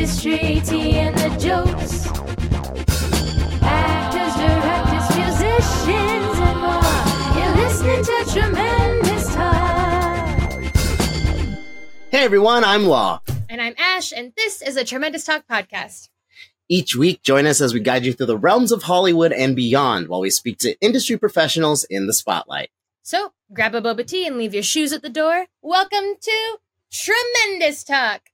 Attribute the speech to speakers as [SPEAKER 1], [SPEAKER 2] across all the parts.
[SPEAKER 1] industry, tea and the jokes. Actors, directors, musicians, and more. You're listening to Tremendous Talk.
[SPEAKER 2] Hey everyone, I'm Law.
[SPEAKER 3] And I'm Ash, and this is a Tremendous Talk podcast.
[SPEAKER 2] Each week, join us as we guide you through the realms of Hollywood and beyond while we speak to industry professionals in the spotlight.
[SPEAKER 3] So grab a boba tea and leave your shoes at the door. Welcome to Tremendous Talk.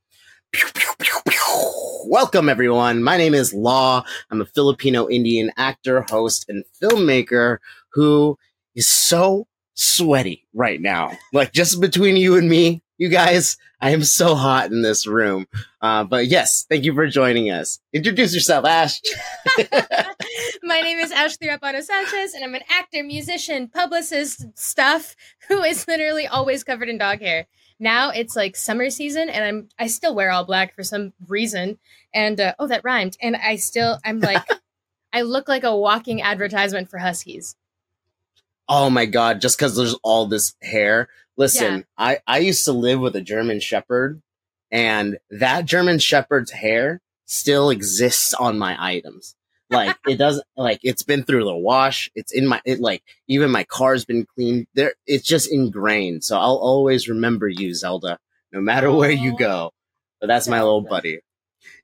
[SPEAKER 2] Welcome everyone. My name is Law. I'm a Filipino Indian actor, host, and filmmaker who is so sweaty right now. Like just between you and me, you guys, I am so hot in this room. Uh, but yes, thank you for joining us. Introduce yourself, Ash.
[SPEAKER 3] My name is Ashley Rapuano Sanchez, and I'm an actor, musician, publicist, stuff who is literally always covered in dog hair. Now it's like summer season, and I'm I still wear all black for some reason. And uh, oh, that rhymed. And I still I'm like I look like a walking advertisement for huskies.
[SPEAKER 2] oh my god just because there's all this hair listen
[SPEAKER 3] Yeah.
[SPEAKER 2] i i used to live with a german shepherd and that german shepherd's hair still exists on my items like it doesn't like it's been through the wash it's in my it like even my car's been cleaned there it's just ingrained so i'll always remember you zelda no matter where you go but that's my little buddy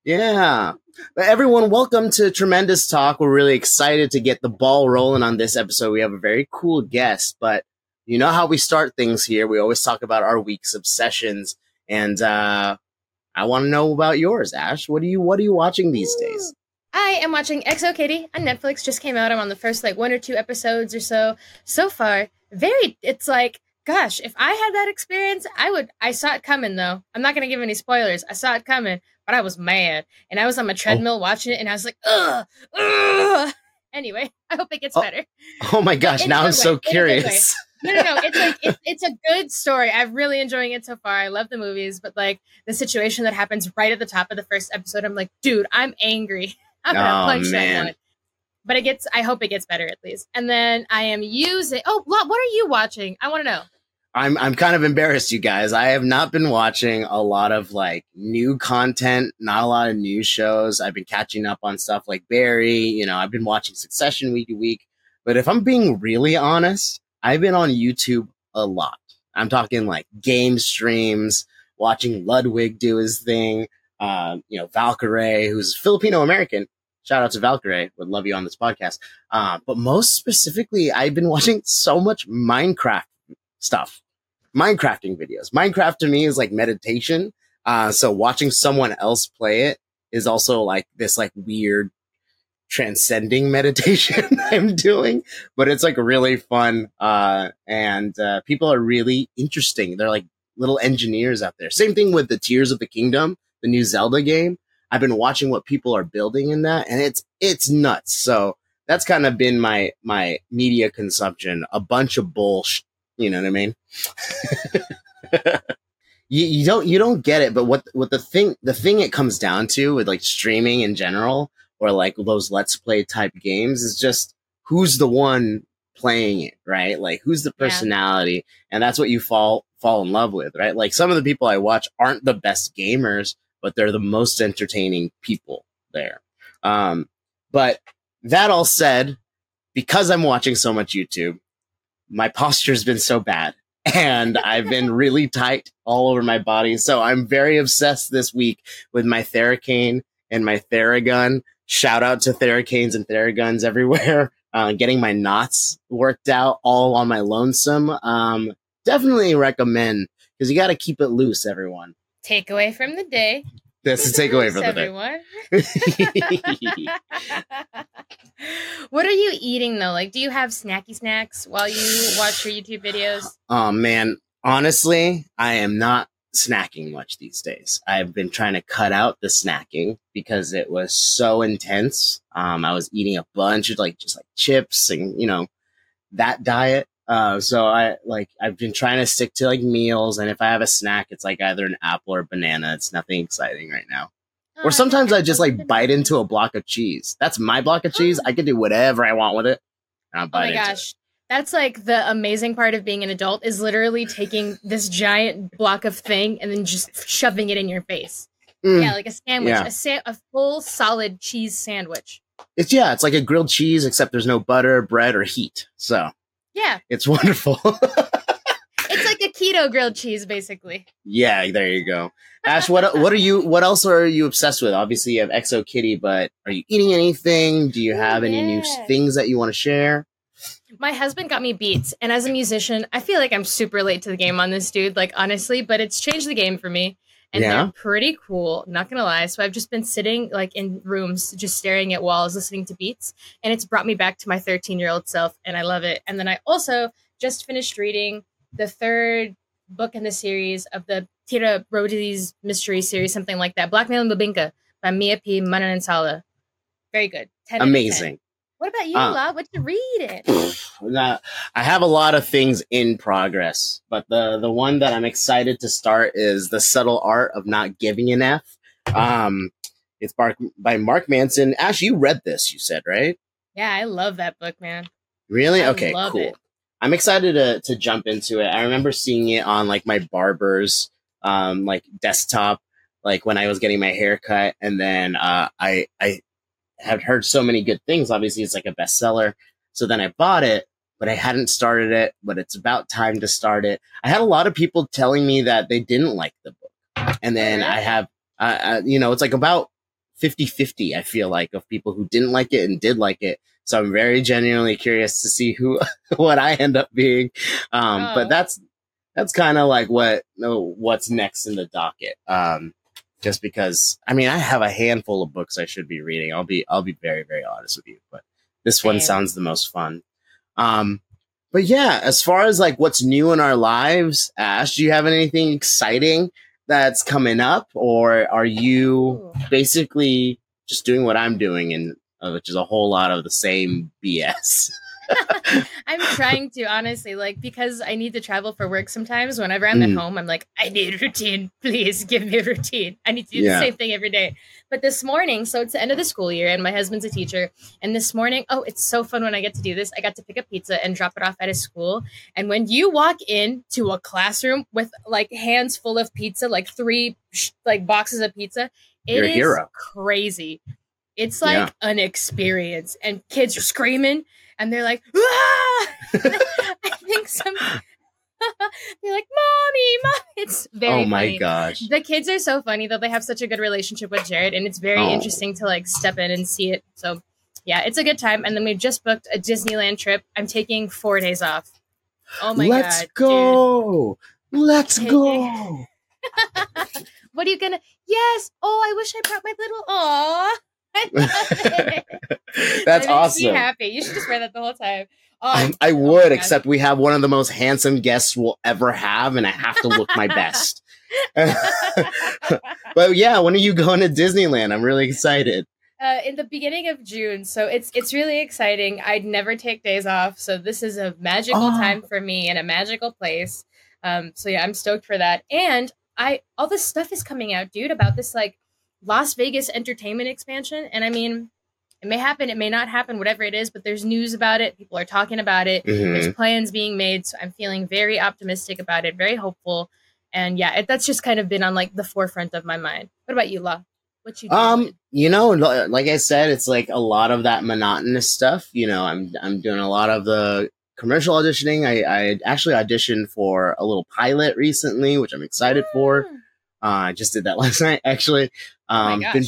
[SPEAKER 2] yeah but everyone, welcome to Tremendous Talk. We're really excited to get the ball rolling on this episode. We have a very cool guest, but you know how we start things here. We always talk about our week's obsessions, and uh, I want to know about yours, Ash. What are you What are you watching these days?
[SPEAKER 3] I am watching XO, Kitty on Netflix. Just came out. I'm on the first like one or two episodes or so. So far, very. It's like, gosh, if I had that experience, I would. I saw it coming though. I'm not gonna give any spoilers. I saw it coming, but I was mad, and I was on my oh. treadmill watching it, and I was like, ugh, ugh. Anyway, I hope it gets
[SPEAKER 2] Oh,
[SPEAKER 3] better.
[SPEAKER 2] Oh my gosh! Now I'm so
[SPEAKER 3] way, good
[SPEAKER 2] curious.
[SPEAKER 3] No, no, no. It's like it, it's a good story. I'm really enjoying it so far. I love the movies, but like the situation that happens right at the top of the first episode, I'm like, dude, I'm angry. I'm gonna
[SPEAKER 2] Oh, oh
[SPEAKER 3] punch
[SPEAKER 2] man.
[SPEAKER 3] But it gets. I hope it gets better at least. And then I am using. Oh, what, what are you watching? I want to know.
[SPEAKER 2] I'm I'm kind of embarrassed, you guys. I have not been watching a lot of like new content, not a lot of new shows. I've been catching up on stuff like Barry. You know, I've been watching Succession week to week. But if I'm being really honest, I've been on YouTube a lot. I'm talking like game streams, watching Ludwig do his thing. Um, you know, Valkyrae, who's Filipino American. Shout out to Valkyrae. Would love you on this podcast. Uh, but most specifically, I've been watching so much Minecraft stuff. Minecrafting videos. Minecraft to me is like meditation. Uh, so watching someone else play it is also like this like weird transcending meditation I'm doing, but it's like really fun. Uh, and, uh, people are really interesting. They're like little engineers out there. Same thing with the Tears of the Kingdom, the new Zelda game. I've been watching what people are building in that and it's, it's nuts. So that's kind of been my, my media consumption, a bunch of bullshit. You know what I mean? you, you don't you don't get it, but what what the thing the thing it comes down to with like streaming in general or like those let's play type games is just who's the one playing it, right? Like who's the
[SPEAKER 3] Yeah.
[SPEAKER 2] personality, and that's what you fall fall in love with, right? Like some of the people I watch aren't the best gamers, but they're the most entertaining people there. Um, but that all said, because I'm watching so much YouTube, my posture's been so bad and I've been really tight all over my body. So I'm very obsessed this week with my Theracane and my Theragun. Shout out to Theracanes and Theraguns everywhere. Uh, getting my knots worked out all on my lonesome. Um, definitely recommend because you got to keep it loose, everyone.
[SPEAKER 3] Takeaway from the day.
[SPEAKER 2] That's the takeaway for the
[SPEAKER 3] everyone.
[SPEAKER 2] day.
[SPEAKER 3] what are you eating though? Like, do you have snacky snacks while you watch your YouTube videos?
[SPEAKER 2] Oh man, honestly, I am not snacking much these days. I've been trying to cut out the snacking because it was so intense. Um, I was eating a bunch of like just like chips and you know that diet. Uh, so I like I've been trying to stick to like meals, and if I have a snack, it's like either an apple or banana. It's nothing exciting right now.
[SPEAKER 3] Oh,
[SPEAKER 2] Or sometimes I just like
[SPEAKER 3] bite.
[SPEAKER 2] into a block of cheese. That's my block of cheese. I can do whatever I want with it.
[SPEAKER 3] Oh my gosh. That's like the amazing part of being an adult is literally taking this giant block of thing and then just shoving it in your face.
[SPEAKER 2] Mm,
[SPEAKER 3] Yeah, like a sandwich,
[SPEAKER 2] Yeah.
[SPEAKER 3] a sa- a full solid cheese sandwich.
[SPEAKER 2] it's yeah, it's like a grilled cheese, except there's no butter, bread, or heat. So
[SPEAKER 3] Yeah,
[SPEAKER 2] it's wonderful.
[SPEAKER 3] it's like a keto grilled cheese, basically.
[SPEAKER 2] yeah, there you go. Ash, what uh, what are you? What else are you obsessed with? Obviously, you have XO, Kitty, but are you eating anything? Do you have any new things that you want to share?
[SPEAKER 3] My husband got me beats, and as a musician, I feel like I'm super late to the game on this dude. Like honestly, but it's changed the game for me, and
[SPEAKER 2] Yeah?
[SPEAKER 3] they're pretty cool. Not gonna lie. So I've just been sitting like in rooms, just staring at walls, listening to beats, and it's brought me back to my 13 year old self, and I love it. And then I also just finished reading the third book in the series of the Tita Rosie's mystery series, something like that. Blackmail and Bibingka by Mia P. Manansala. Very good. 10 out of 10.
[SPEAKER 2] Amazing.
[SPEAKER 3] What about you,
[SPEAKER 2] Uh,
[SPEAKER 3] Law? What you reading?
[SPEAKER 2] Now, I have a lot of things in progress, but the the one that I'm excited to start is the subtle art of not giving an F. Um, it's Mark, by Mark Manson. Ash, you read this, you said, right?
[SPEAKER 3] Yeah, I love that book, man.
[SPEAKER 2] Really?
[SPEAKER 3] I
[SPEAKER 2] okay,
[SPEAKER 3] love
[SPEAKER 2] cool.
[SPEAKER 3] it.
[SPEAKER 2] I'm excited to to jump into it. I remember seeing it on like my barber's um like desktop, like when I was getting my hair cut, and then uh, I I had heard so many good things. Obviously, it's like a bestseller. So then I bought it, but I hadn't started it. But it's about time to start it. I had a lot of people telling me that they didn't like the book, and then? I have, uh, uh, you know, it's like about 50-50, I feel like, of people who didn't like it and did like it. So I'm very genuinely curious to see who what I end up being. Um,
[SPEAKER 3] Oh.
[SPEAKER 2] But that's that's kind of like what what's next in the docket. Um, just because I mean I have a handful of books I should be reading. I'll be I'll be very very honest with you, but this one
[SPEAKER 3] Same.
[SPEAKER 2] sounds the most fun. Um, but yeah, as far as like what's new in our lives, Ash, do you have anything exciting that's coming up, or are you basically just doing what I'm doing, and uh, which is a whole lot of the same BS?
[SPEAKER 3] I'm trying to honestly, like, because I need to travel for work sometimes. Whenever I'm
[SPEAKER 2] Mm.
[SPEAKER 3] at home, I'm like, I need routine. Please give me a routine. I need to do
[SPEAKER 2] Yeah.
[SPEAKER 3] the same thing every day. But this morning, so it's the end of the school year, and my husband's a teacher. And this morning, oh, it's so fun when I get to do this. I got to pick up pizza and drop it off at his school. And when you walk in to a classroom with like hands full of pizza, like three like boxes of pizza, it
[SPEAKER 2] You're
[SPEAKER 3] is crazy. It's like
[SPEAKER 2] Yeah.
[SPEAKER 3] an experience, and kids are screaming, and they're like, "Ah!" I think some they're like, "Mommy, mom!" It's very
[SPEAKER 2] oh my
[SPEAKER 3] funny.
[SPEAKER 2] gosh!
[SPEAKER 3] The kids are so funny though. They have such a good relationship with Jared, and it's very
[SPEAKER 2] Oh.
[SPEAKER 3] interesting to like step in and see it. So, yeah, it's a good time. And then we just booked a Disneyland trip. I'm taking four days off. Oh my
[SPEAKER 2] Let's
[SPEAKER 3] god,
[SPEAKER 2] go! Let's
[SPEAKER 3] Hey.
[SPEAKER 2] go!
[SPEAKER 3] What are you gonna? Yes. Oh, I wish I brought my little. Aw. I love it.
[SPEAKER 2] That's
[SPEAKER 3] That makes me
[SPEAKER 2] awesome.
[SPEAKER 3] happy. You should just wear that the whole time. Oh,
[SPEAKER 2] I, I
[SPEAKER 3] oh
[SPEAKER 2] would,
[SPEAKER 3] God.
[SPEAKER 2] except we have one of the most handsome guests we'll ever have, and I have to look my best. but yeah, when are you going to Disneyland? I'm really excited.
[SPEAKER 3] uh, in the beginning of June, so it's it's really exciting. I'd never take days off, so this is a magical
[SPEAKER 2] Oh.
[SPEAKER 3] time for me and a magical place. Um, so yeah, I'm stoked for that. And I all this stuff is coming out, dude, about this like Las Vegas entertainment expansion. And I mean, it may happen, it may not happen, whatever it is. But there's news about it. People are talking about it.
[SPEAKER 2] Mhm.
[SPEAKER 3] There's plans being made, so I'm feeling very optimistic about it, very hopeful. And yeah, it, that's just kind of been on like the forefront of my mind. What about you, Law? What you doing?
[SPEAKER 2] Um, you know, like I said, it's like a lot of that monotonous stuff. You know, I'm I'm doing a lot of the commercial auditioning. I, I actually auditioned for a little pilot recently, which I'm excited for.
[SPEAKER 3] Mm.
[SPEAKER 2] Uh, I just did that last night, actually.
[SPEAKER 3] Oh
[SPEAKER 2] Um,
[SPEAKER 3] gosh.
[SPEAKER 2] been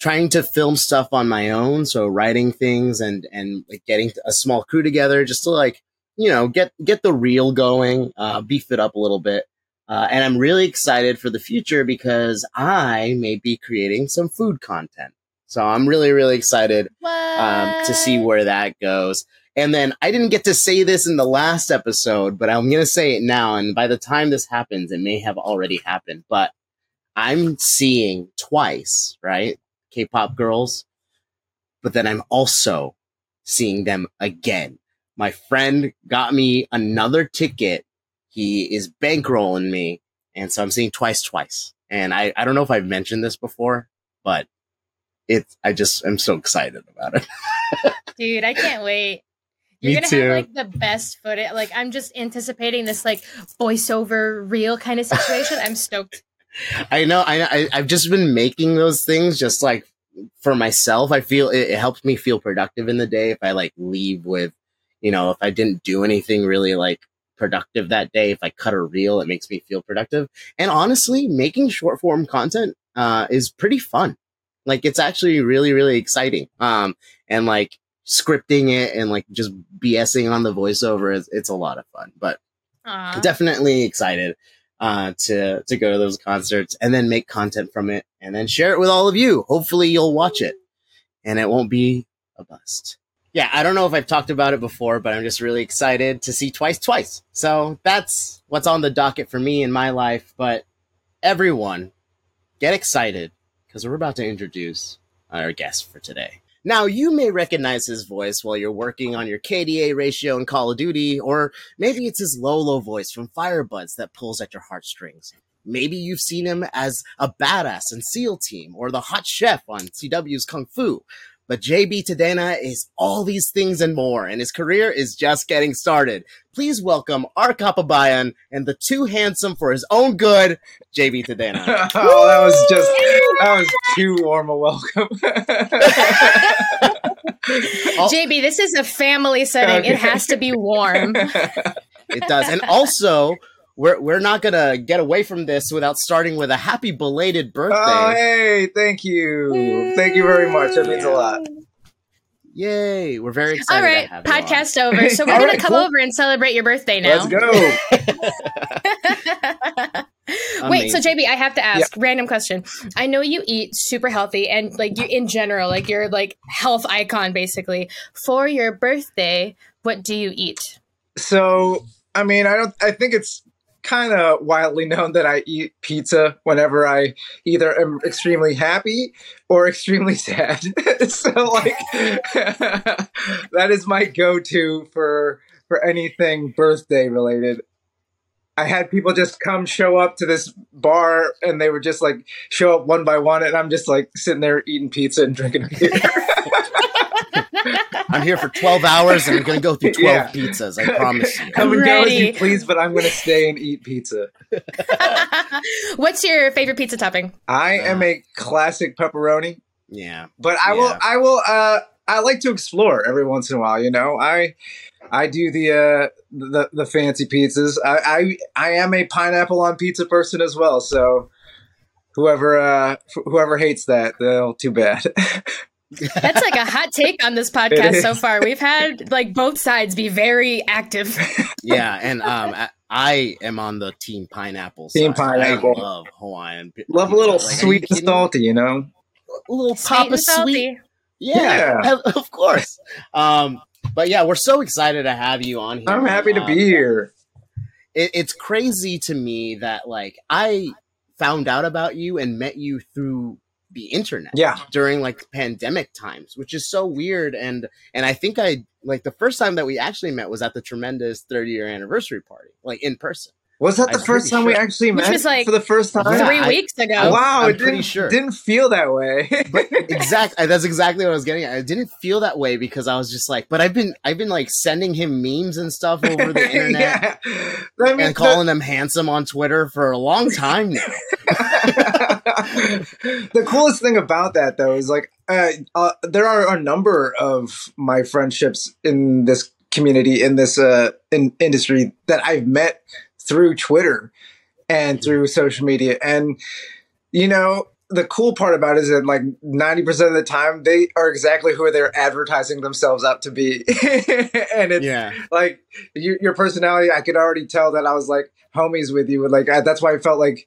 [SPEAKER 2] trying to film stuff on my own, so writing things and and like getting a small crew together just to like you know get get the reel going, uh, beef it up a little bit. Uh, and I'm really excited for the future because I may be creating some food content. So I'm really really excited um, to see where that goes. And then I didn't get to say this in the last episode, but I'm going to say it now. And by the time this happens, it may have already happened. But I'm seeing twice, right? K pop girls. But then I'm also seeing them again. My friend got me another ticket. He is bankrolling me. And so I'm seeing twice, twice. And I, I don't know if I've mentioned this before, but it's, I just, I'm so excited about it.
[SPEAKER 3] Dude, I can't wait. You're
[SPEAKER 2] Me
[SPEAKER 3] gonna
[SPEAKER 2] too.
[SPEAKER 3] have like the best footage. Like I'm just anticipating this like voiceover reel kind of situation. I'm stoked.
[SPEAKER 2] I know. I, I I've just been making those things just like for myself. I feel it, it helps me feel productive in the day if I like leave with, you know, if I didn't do anything really like productive that day. If I cut a reel, it makes me feel productive. And honestly, making short form content uh, is pretty fun. Like it's actually really really exciting. Um, and like scripting it and like just BSing on the voiceover is it's a lot of fun. But
[SPEAKER 3] Aw.
[SPEAKER 2] definitely excited uh, to to go to those concerts and then make content from it and then share it with all of you. Hopefully, you'll watch it and it won't be a bust. Yeah, I don't know if I've talked about it before, but I'm just really excited to see Twice Twice. So that's what's on the docket for me in my life. But everyone, get excited because we're about to introduce our guest for today. Now, you may recognize his voice while you're working on your KDA ratio in Call of Duty, or maybe it's his Lolo voice from Firebuds that pulls at your heartstrings. Maybe you've seen him as a badass in SEAL Team or the hot chef on CW's Kung Fu. But JB Tadena is all these things and more, and his career is just getting started. Please welcome our Kababayan and the too handsome for his own good, JB Tadena.
[SPEAKER 4] oh, that was just that was too warm a welcome.
[SPEAKER 2] Al-
[SPEAKER 3] JB, this is a family setting. It has to be warm.
[SPEAKER 2] It does. And also, we're we're not gonna get away from this without starting with a happy belated birthday.
[SPEAKER 4] oh, hey, thank you, thank you very much. That means a lot.
[SPEAKER 2] Yay! We're very excited.
[SPEAKER 3] All right,
[SPEAKER 2] to have you on.
[SPEAKER 3] podcast over. So we're gonna
[SPEAKER 4] right,
[SPEAKER 3] come
[SPEAKER 4] cool.
[SPEAKER 3] over and celebrate your birthday now.
[SPEAKER 4] Let's go.
[SPEAKER 3] Wait, so JB, I have to ask, random question. I know you eat super healthy and like you in general, like you're like health icon basically. For your birthday, what do you eat?
[SPEAKER 4] So, I mean, I don't. I think it's kind of widely known that I eat pizza whenever I either am extremely happy or extremely sad. so, like, that is my go-to for for anything birthday related. I had people just come show up to this bar and they would just like show up one by one and I'm just like sitting there eating pizza and drinking beer.
[SPEAKER 2] I'm here for 12 hours and I'm gonna go through 12
[SPEAKER 4] Yeah.
[SPEAKER 2] pizzas. I promise you.
[SPEAKER 4] Come and go as you please, but I'm going to stay and eat pizza.
[SPEAKER 3] What's your favorite pizza topping?
[SPEAKER 4] I am a classic pepperoni,
[SPEAKER 2] Yeah.
[SPEAKER 4] but I will I will uh I like to explore every once in a while, you know. I I do the uh the the fancy pizzas. I I, I am a pineapple on pizza person as well, so whoever uh f- whoever hates that, well, too bad.
[SPEAKER 3] That's like a hot take on this podcast so far. We've had like both sides be very active.
[SPEAKER 2] Yeah. And um I, I am on the team pineapple.
[SPEAKER 4] Team
[SPEAKER 2] side.
[SPEAKER 4] pineapple.
[SPEAKER 2] I love Hawaiian.
[SPEAKER 4] Love a little
[SPEAKER 2] Like,
[SPEAKER 4] sweet and salty, you know.
[SPEAKER 2] A little
[SPEAKER 3] Sweet
[SPEAKER 2] pop of sweet.
[SPEAKER 3] salty.
[SPEAKER 2] Yeah, of course. Um, but yeah, we're so excited to have you on here.
[SPEAKER 4] I'm happy to
[SPEAKER 2] Um,
[SPEAKER 4] be here.
[SPEAKER 2] It, it's crazy to me that like I found out about you and met you through the internet
[SPEAKER 4] Yeah.
[SPEAKER 2] during like pandemic times, which is so weird. And and I think I like the first time that we actually met was at the tremendous 30 year anniversary party, like in person.
[SPEAKER 4] Was that the
[SPEAKER 2] I'm
[SPEAKER 4] first
[SPEAKER 2] pretty
[SPEAKER 4] time we
[SPEAKER 2] sure.
[SPEAKER 4] actually
[SPEAKER 3] Which
[SPEAKER 4] met
[SPEAKER 3] was, like,
[SPEAKER 4] for the first time?
[SPEAKER 2] Yeah,
[SPEAKER 3] Three
[SPEAKER 2] I-
[SPEAKER 3] weeks ago.
[SPEAKER 4] Wow,
[SPEAKER 2] I'm
[SPEAKER 4] it
[SPEAKER 2] pretty
[SPEAKER 4] didn't,
[SPEAKER 2] sure.
[SPEAKER 4] didn't feel that way.
[SPEAKER 2] Exactly. That's exactly what I was getting at. I didn't feel that way because I was just like, but I've been I've been like sending him memes and stuff over the internet.
[SPEAKER 4] yeah. I mean,
[SPEAKER 2] and calling him handsome on Twitter for a long time now.
[SPEAKER 4] the, the coolest thing about that, though, is like uh, uh, there are a number of my friendships in this community, in this uh, in industry that I've met through Twitter and through social media, and you know. The cool part about it is that like 90% of the time they are exactly who they're advertising themselves out to be. and it's
[SPEAKER 2] Yeah.
[SPEAKER 4] like your, your personality i could already tell that i was like homies with you like I, that's why i felt like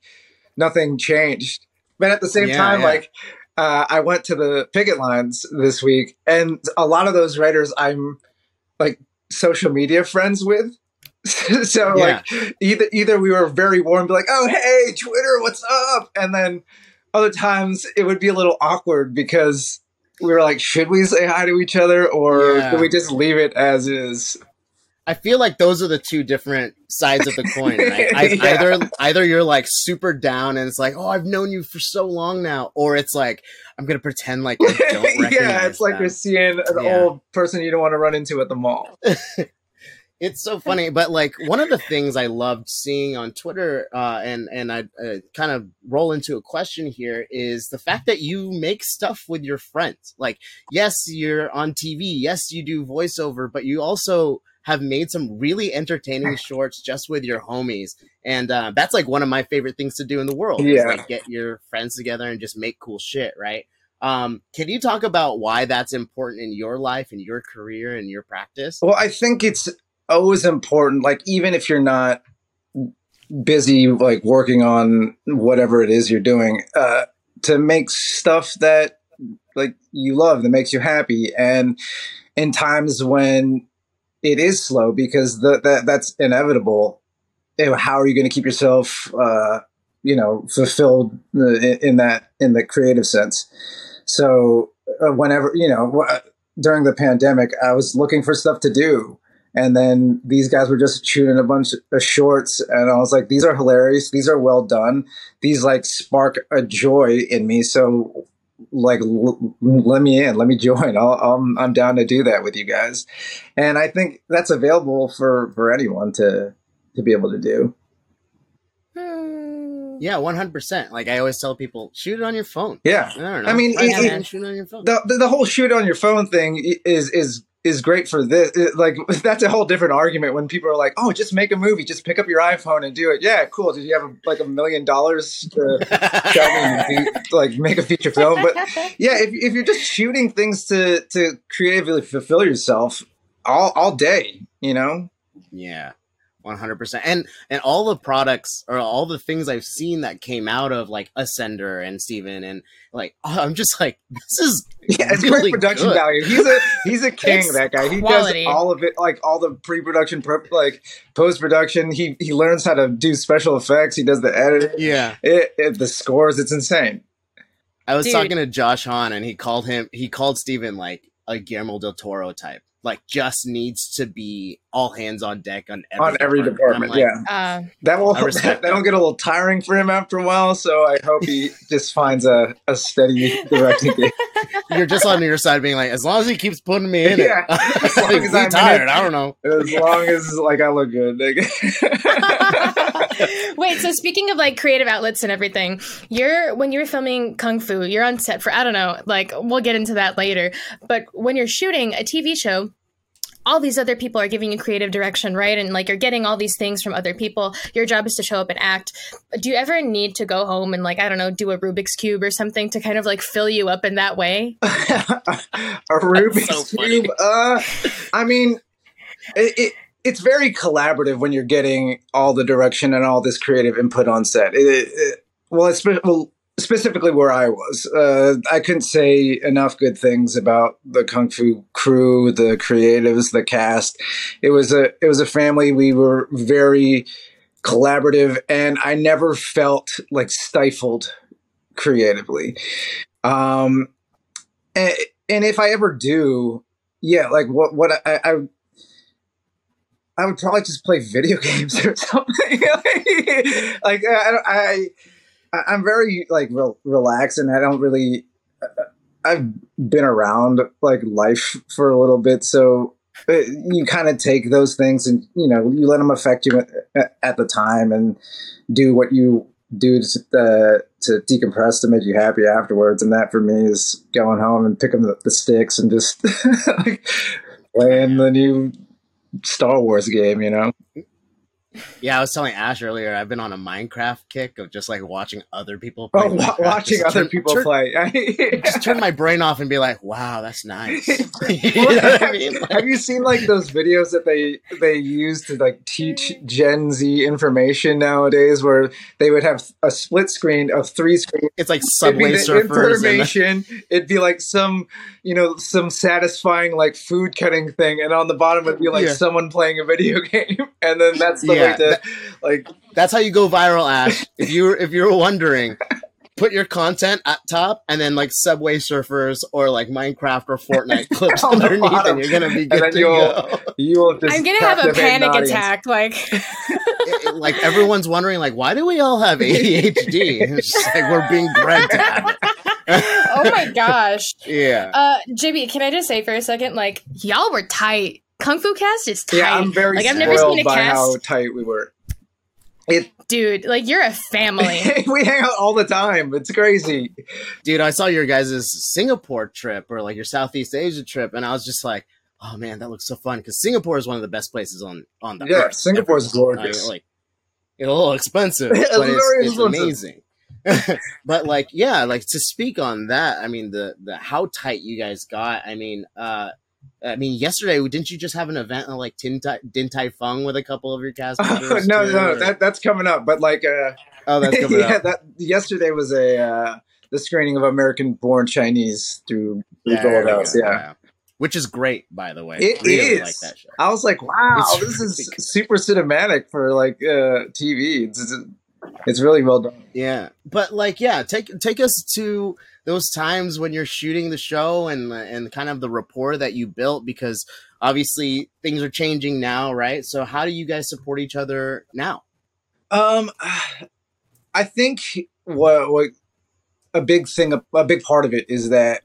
[SPEAKER 4] nothing changed but at the same
[SPEAKER 2] Yeah,
[SPEAKER 4] time
[SPEAKER 2] yeah.
[SPEAKER 4] like uh, i went to the picket lines this week and a lot of those writers i'm like social media friends with so
[SPEAKER 2] Yeah.
[SPEAKER 4] like either either we were very warm be like oh hey twitter what's up and then other times it would be a little awkward because we were like should we say hi to each other or
[SPEAKER 2] Yeah.
[SPEAKER 4] do we just leave it as is
[SPEAKER 2] I feel like those are the two different sides of the coin, right? I,
[SPEAKER 4] Yeah.
[SPEAKER 2] Either either you're like super down and it's like, oh, I've known you for so long now, or it's like I'm gonna pretend like I don't
[SPEAKER 4] yeah, it's like
[SPEAKER 2] them.
[SPEAKER 4] you're seeing an
[SPEAKER 2] Yeah.
[SPEAKER 4] old person you don't want to run into at the mall.
[SPEAKER 2] It's so funny but like one of the things i loved seeing on twitter uh, and and i uh, kind of roll into a question here is the fact that you make stuff with your friends. Like yes you're on tv yes you do voiceover but you also have made some really entertaining shorts just with your homies. And uh, that's like one of my favorite things to do in the world is,
[SPEAKER 4] Yeah.
[SPEAKER 2] like get your friends together and just make cool shit right? Um, can you talk about why that's important in your life and your career and your practice?
[SPEAKER 4] Well, I think it's always important, like even if you're not busy like working on whatever it is you're doing, uh, to make stuff that like you love that makes you happy. And in times when it is slow, because the, that that's inevitable. How are you going to keep yourself, uh, you know, fulfilled uh, in, in that in the creative sense? So uh, whenever you know during the pandemic, I was looking for stuff to do. And then these guys were just shooting a bunch of shorts, and I was like, "These are hilarious. These are well done. These like spark a joy in me. So, like, l- let me in. Let me join. I'll, I'm I'm down to do that with you guys." And I think that's available for for anyone to to be able to do.
[SPEAKER 3] Hmm.
[SPEAKER 2] Yeah, one hundred percent. Like I always tell people, shoot it on your phone.
[SPEAKER 4] Yeah,
[SPEAKER 2] I don't know.
[SPEAKER 4] I mean,
[SPEAKER 2] Right,
[SPEAKER 4] it-
[SPEAKER 2] man,
[SPEAKER 4] it-
[SPEAKER 2] shoot it on your phone.
[SPEAKER 4] the, the the whole shoot on your phone thing is is is great for this. It- like that's a whole different argument when people are like, "Oh, just make a movie. Just pick up your iPhone and do it." Yeah, cool. Did you have like a million dollars to tell me to do, like make a feature film? But yeah, if if you're just shooting things to to creatively fulfill yourself all all day, you know.
[SPEAKER 2] yeah, one hundred percent. And and all the products or all the things I've seen that came out of like Ascender and Steven and like I'm just like this is
[SPEAKER 4] Yeah, it's
[SPEAKER 2] really
[SPEAKER 4] great production
[SPEAKER 2] good.
[SPEAKER 4] value. He's a he's a king.
[SPEAKER 3] It's
[SPEAKER 4] that guy. He
[SPEAKER 3] quality.
[SPEAKER 4] does all of it, like all the pre-production, pro- like post-production. He he learns how to do special effects. He does the editing.
[SPEAKER 2] Yeah,
[SPEAKER 4] It, it, the scores. It's insane.
[SPEAKER 2] I was
[SPEAKER 3] Dude.
[SPEAKER 2] talking to Josh Hahn and he called him. He called Steven like a Guillermo del Toro type. Like just needs to be all hands on deck on every
[SPEAKER 4] on every
[SPEAKER 2] And I'm
[SPEAKER 4] department.
[SPEAKER 2] like,
[SPEAKER 4] yeah,
[SPEAKER 3] Uh,
[SPEAKER 4] that will
[SPEAKER 2] I respect
[SPEAKER 4] that'll get a little tiring for him after a while. So I hope he just finds a, a steady directing.
[SPEAKER 2] You're just on your side, being like, as long as he keeps putting me in
[SPEAKER 4] Yeah,
[SPEAKER 2] it,
[SPEAKER 4] as long
[SPEAKER 2] like,
[SPEAKER 4] as I'm in
[SPEAKER 2] tired.
[SPEAKER 4] it.
[SPEAKER 2] I don't know.
[SPEAKER 4] As long as like I look good.
[SPEAKER 3] Wait, so speaking of like creative outlets and everything, you're when you're filming Kung Fu, you're on set for I don't know, like we'll get into that later. But when you're shooting a TV show, all these other people are giving you creative direction, right? And like you're getting all these things from other people. Your job is to show up and act. Do you ever need to go home and like I don't know, do a Rubik's cube or something to kind of like fill you up in that way?
[SPEAKER 4] a Rubik's
[SPEAKER 2] so
[SPEAKER 4] cube. Uh, I mean, it, it it's very collaborative when you're getting all the direction and all this creative input on set. It, it, well, it's well, specifically where I was. Uh, I couldn't say enough good things about the kung fu crew, the creatives, the cast. It was a it was a family. We were very collaborative, and I never felt like stifled creatively. Um, and, and if I ever do, yeah, like what what I, I I would probably just play video games or something. like I, I, I I'm very like re- relaxed, and I don't really. I've been around like life for a little bit, so uh, you kind of take those things and you know you let them affect you at, at the time, and do what you do to, uh, to decompress to make you happy afterwards. And that for me is going home and picking the, the sticks and just like playing the new Star Wars game, you know?
[SPEAKER 2] Yeah, I was telling Ash earlier. I've been on a Minecraft kick of just like watching other people.
[SPEAKER 4] Oh,
[SPEAKER 2] Play Minecraft.
[SPEAKER 4] watching
[SPEAKER 2] Just
[SPEAKER 4] other
[SPEAKER 2] turn-
[SPEAKER 4] people
[SPEAKER 2] turn-
[SPEAKER 4] play.
[SPEAKER 2] Just turn my brain off and be like, "Wow, that's nice." you know what I mean? Like,
[SPEAKER 4] Have you seen like those videos that they they use to like teach Gen Z information nowadays, where they would have a split screen of three screens
[SPEAKER 2] it's like
[SPEAKER 4] It'd
[SPEAKER 2] Subway
[SPEAKER 4] the
[SPEAKER 2] Surfers. And uh,
[SPEAKER 4] information. It'd be like some, you know, some satisfying like food cutting thing, and on the bottom would be like
[SPEAKER 2] Yeah.
[SPEAKER 4] someone playing a video game, and then that's the
[SPEAKER 2] Yeah,
[SPEAKER 4] way to like.
[SPEAKER 2] that's how you go viral, Ash. If you if you're wondering, put your content at top, and then like Subway Surfers or like Minecraft or Fortnite clips underneath,
[SPEAKER 4] bottom.
[SPEAKER 2] and you're gonna be
[SPEAKER 4] And
[SPEAKER 2] good to go.
[SPEAKER 4] You will
[SPEAKER 3] I'm gonna have a panic
[SPEAKER 4] audience.
[SPEAKER 3] attack. Like,
[SPEAKER 2] It- it- like everyone's wondering, like, why do we all have ADHD? It's just like we're being bred to have it.
[SPEAKER 3] oh my gosh.
[SPEAKER 2] Yeah.
[SPEAKER 3] Uh, JB, can I just say for a second, like y'all were tight Kung Fu Cast is tight.
[SPEAKER 4] Yeah, I'm very
[SPEAKER 3] like I've never seen a
[SPEAKER 4] by
[SPEAKER 3] cast,
[SPEAKER 4] how tight we were. It
[SPEAKER 3] dude. Like you're a family.
[SPEAKER 4] we hang out all the time. It's crazy.
[SPEAKER 2] Dude, I saw your guys' Singapore trip or like your Southeast Asia trip, and I was just like, oh man, that looks so fun because Singapore is one of the best places on on the
[SPEAKER 4] Yeah,
[SPEAKER 2] earth.
[SPEAKER 4] Singapore's
[SPEAKER 2] ever.
[SPEAKER 4] gorgeous.
[SPEAKER 2] I- like it's a little expensive,
[SPEAKER 4] It's
[SPEAKER 2] but it's, it's
[SPEAKER 4] expensive.
[SPEAKER 2] amazing. but like, yeah, like to speak on that, I mean the the how tight you guys got. I mean, uh I mean, yesterday didn't you just have an event like Tin Tai, Din Tai Fung with a couple of your cast members?
[SPEAKER 4] no,
[SPEAKER 2] too,
[SPEAKER 4] no,
[SPEAKER 2] or-
[SPEAKER 4] that that's coming up. But like, uh,
[SPEAKER 2] oh, that's coming
[SPEAKER 4] yeah,
[SPEAKER 2] up.
[SPEAKER 4] that yesterday was a uh, the screening of American Born Chinese through through
[SPEAKER 2] There we
[SPEAKER 4] Gold House.
[SPEAKER 2] go,
[SPEAKER 4] Yeah.
[SPEAKER 2] which is great, by the way.
[SPEAKER 4] It
[SPEAKER 2] really
[SPEAKER 4] is.
[SPEAKER 2] like that show.
[SPEAKER 4] I was like, wow,
[SPEAKER 2] It's
[SPEAKER 4] this
[SPEAKER 2] really
[SPEAKER 4] is
[SPEAKER 2] good.
[SPEAKER 4] super cinematic for like uh, TV. It's, it's it's really well done.
[SPEAKER 2] Yeah, but like, yeah, take take us to those times when you're shooting the show and and kind of the rapport that you built because obviously things are changing now, right? So how do you guys support each other now?
[SPEAKER 4] Um, I think what what a big thing, a big part of it is that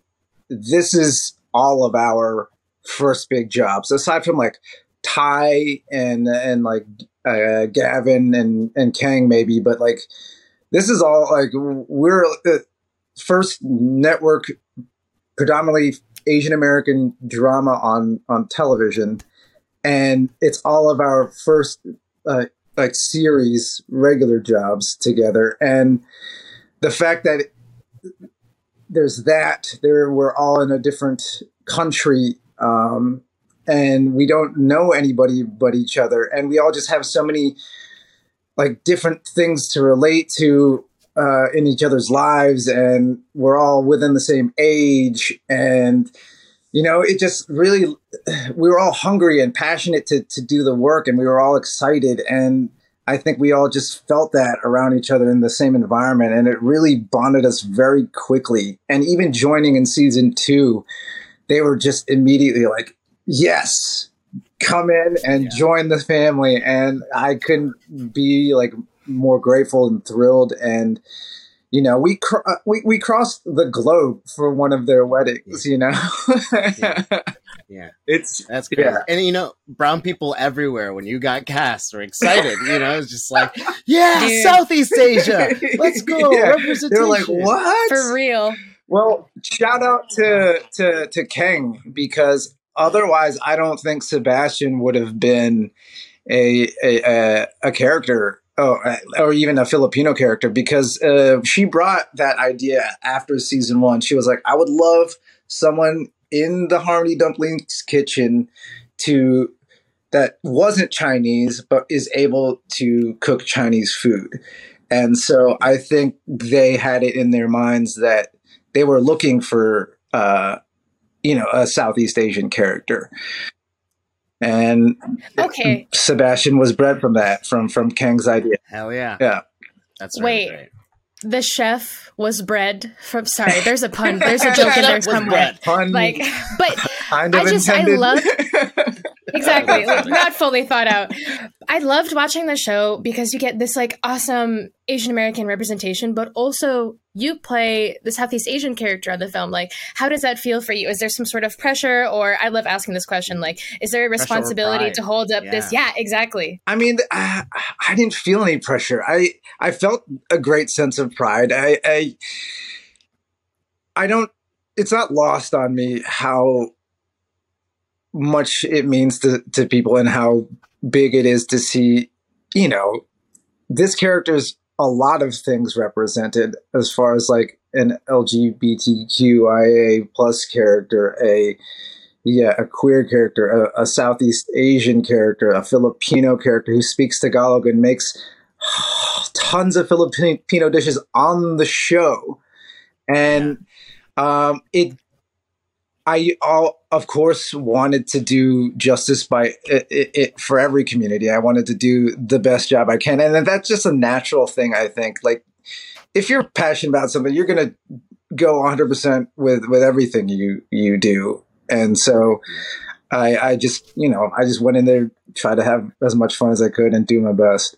[SPEAKER 4] this is all of our first big jobs, aside from like Ty and and like uh, Gavin and and Kang maybe, but like this is all like we're the first network predominantly Asian American drama on on television, and it's all of our first uh, like series regular jobs together, and the fact that there's that there we're all in a different country um, and we don't know anybody but each other and we all just have so many like different things to relate to uh, in each other's lives and we're all within the same age and you know it just really we were all hungry and passionate to, to do the work and we were all excited and i think we all just felt that around each other in the same environment and it really bonded us very quickly and even joining in season two they were just immediately like yes come in and
[SPEAKER 2] Yeah.
[SPEAKER 4] join the family and i couldn't be like more grateful and thrilled and you know we cr- uh, we we crossed the globe for one of their weddings you know
[SPEAKER 2] Yeah, yeah.
[SPEAKER 4] it's
[SPEAKER 2] that's great.
[SPEAKER 4] Yeah.
[SPEAKER 2] And you know, brown people everywhere when you got cast were excited. you know, it's just like, yeah,
[SPEAKER 3] Dude.
[SPEAKER 2] Southeast Asia, let's go
[SPEAKER 4] Yeah.
[SPEAKER 2] representation.
[SPEAKER 4] they're like what
[SPEAKER 3] For real.
[SPEAKER 4] Well, shout out to to to Kang because otherwise, I don't think Sebastian would have been a a, a, a character. Oh, or even a Filipino character because uh, she brought that idea after season one. She was like, "I would love someone in the Harmony Dumplings kitchen to that wasn't Chinese but is able to cook Chinese food." And so I think they had it in their minds that they were looking for uh you know a southeast asian character and
[SPEAKER 3] Okay.
[SPEAKER 4] sebastian was bred from that from from kang's idea
[SPEAKER 2] Hell yeah,
[SPEAKER 4] yeah
[SPEAKER 2] that's
[SPEAKER 3] Wait.
[SPEAKER 2] Right,
[SPEAKER 3] The chef was bred from. Sorry, there's a pun. There's a joke in there somewhere.
[SPEAKER 4] Pun
[SPEAKER 3] Like, but
[SPEAKER 4] kind of
[SPEAKER 3] I just- I
[SPEAKER 4] intended.
[SPEAKER 3] love- exactly. Like, not fully thought out. I loved watching the show because you get this like awesome asian american representation but also you play the southeast asian character of the film. Like how does that feel for you? Is there some sort of pressure? Or i love asking this question like is there a responsibility to hold up this? Yeah. Exactly.
[SPEAKER 4] I mean, I, uh, I didn't feel any pressure. I I felt a great sense of pride. I I, I don't. It's not lost on me how much it means to to people and how big it is to see. You know, this character's a lot of things represented as far as like an LGBTQIA plus character, a yeah, a queer character, a, a Southeast Asian character, a Filipino character who speaks Tagalog and makes tons of Filipino dishes on the show, and um, it. I all of course wanted to do justice by it, it, for every community. I wanted to do the best job I can, and that's just a natural thing. I think, like if you're passionate about something, you're gonna go 100 percent with with everything you you do and so I, I just you know I just went in there try to have as much fun as I could and do my best.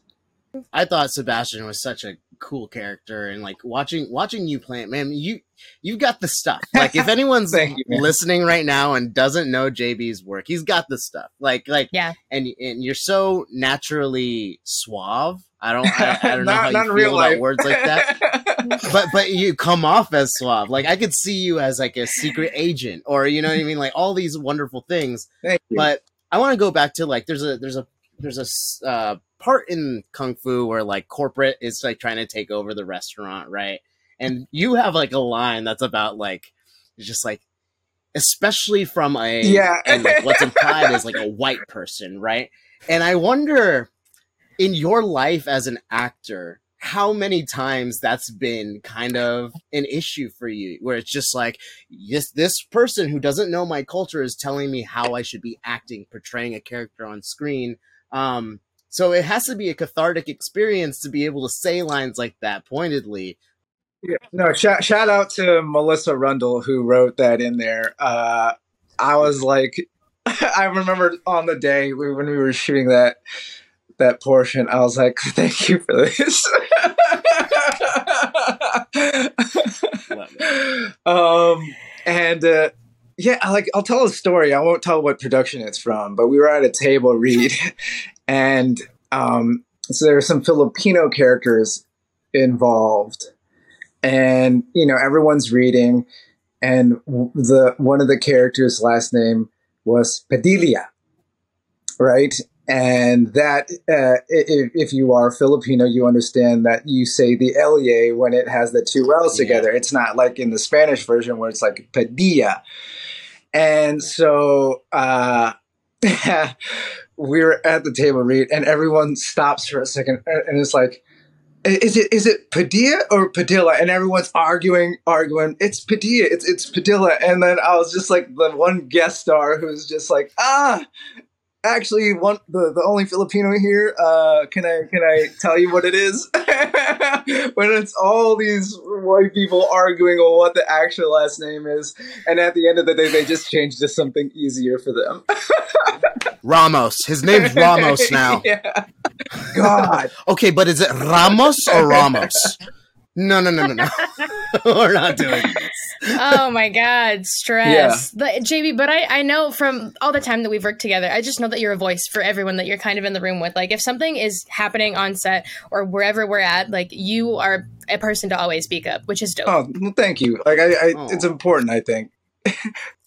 [SPEAKER 2] I thought Sebastian was such a cool character, and like watching watching you play it, man. You you got the stuff. Like if anyone's
[SPEAKER 4] you,
[SPEAKER 2] listening right now and doesn't know JB's work, he's got the stuff. Like like
[SPEAKER 3] Yeah.
[SPEAKER 2] and and you're so naturally suave. I don't I, I don't know how you feel about words like that. but but you come off as suave. Like I could see you as like a secret agent, or you know what I mean, like all these wonderful things. But I want to go back to like there's a there's a there's a uh, part in kung fu where like corporate is like trying to take over the restaurant, right? And you have like a line that's about like just like especially from a
[SPEAKER 4] Yeah.
[SPEAKER 2] and like what's implied is like a white person, right? And I wonder in your life as an actor how many times that's been kind of an issue for you where it's just like this this person who doesn't know my culture is telling me how I should be acting portraying a character on screen um so it has to be a cathartic experience to be able to say lines like that pointedly
[SPEAKER 4] Yeah. No, shout, shout out to Melissa Rundle who wrote that in there. Uh, I was like, I remember on the day we, when we were shooting that that portion, I was like, thank you for this. Um, and uh, yeah, like I'll tell a story. I won't tell what production it's from, but we were at a table read, and um, so there are some Filipino characters involved and you know everyone's reading and the one of the characters last name was Padilla right? And that uh, if, if you are Filipino you understand that you say the LEA when it has the two L's
[SPEAKER 2] Yeah.
[SPEAKER 4] together. It's not like in the Spanish version where it's like Padilla. And so uh we were at the table read and everyone stops for a second and it's like is it is it Padilla or Padilla? And everyone's arguing, arguing. It's Padilla. It's it's Padilla. And then I was just like the one guest star who's just like, ah, actually, one the, the only Filipino here. Uh, can I can I tell you what it is? when it's all these white people arguing on what the actual last name is, and at the end of the day, they just changed to something easier for them.
[SPEAKER 2] Ramos his name's Ramos now
[SPEAKER 4] yeah. God.
[SPEAKER 2] okay but is it Ramos or Ramos no no no no no we're not doing this
[SPEAKER 3] oh my god stress the, jb but I, I know from all the time that we've worked together i just know that you're a voice for everyone that you're kind of in the room with like if something is happening on set or wherever we're at like you are a person to always speak up which is dope
[SPEAKER 4] Oh, well, thank you. Like, I, I it's oh. important. I think.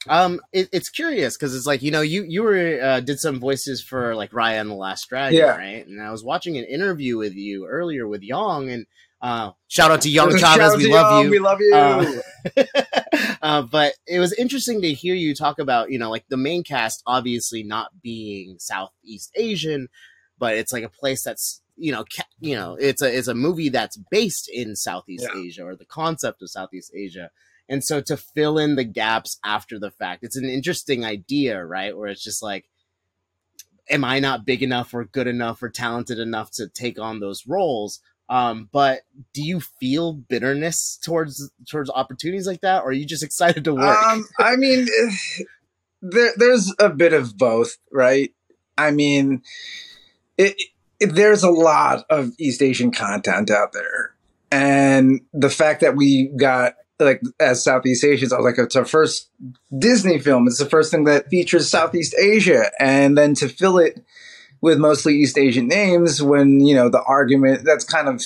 [SPEAKER 2] Um, it, it's curious because it's like you know you you were uh, did some voices for like Raya and the Last Dragon,
[SPEAKER 4] Yeah.
[SPEAKER 2] right? And I was watching an interview with you earlier with Young, and uh, shout out to Young Chavez, we love you.
[SPEAKER 4] We love you.
[SPEAKER 2] Uh, uh, but it was interesting to hear you talk about you know like the main cast obviously not being Southeast Asian, but it's like a place that's you know ca- you know it's a it's a movie that's based in Southeast
[SPEAKER 4] Yeah.
[SPEAKER 2] Asia or the concept of Southeast Asia. And so to fill in the gaps after the fact, it's an interesting idea, right? Where it's just like, am I not big enough or good enough or talented enough to take on those roles? Um, but do you feel bitterness towards towards opportunities like that, or are you just excited to work?
[SPEAKER 4] Um, I mean, there, there's a bit of both, right? I mean, it, it, there's a lot of East Asian content out there, and the fact that we got like as Southeast Asians, I was like, it's our first Disney film. It's the first thing that features Southeast Asia, and then to fill it with mostly East Asian names, when you know the argument that's kind of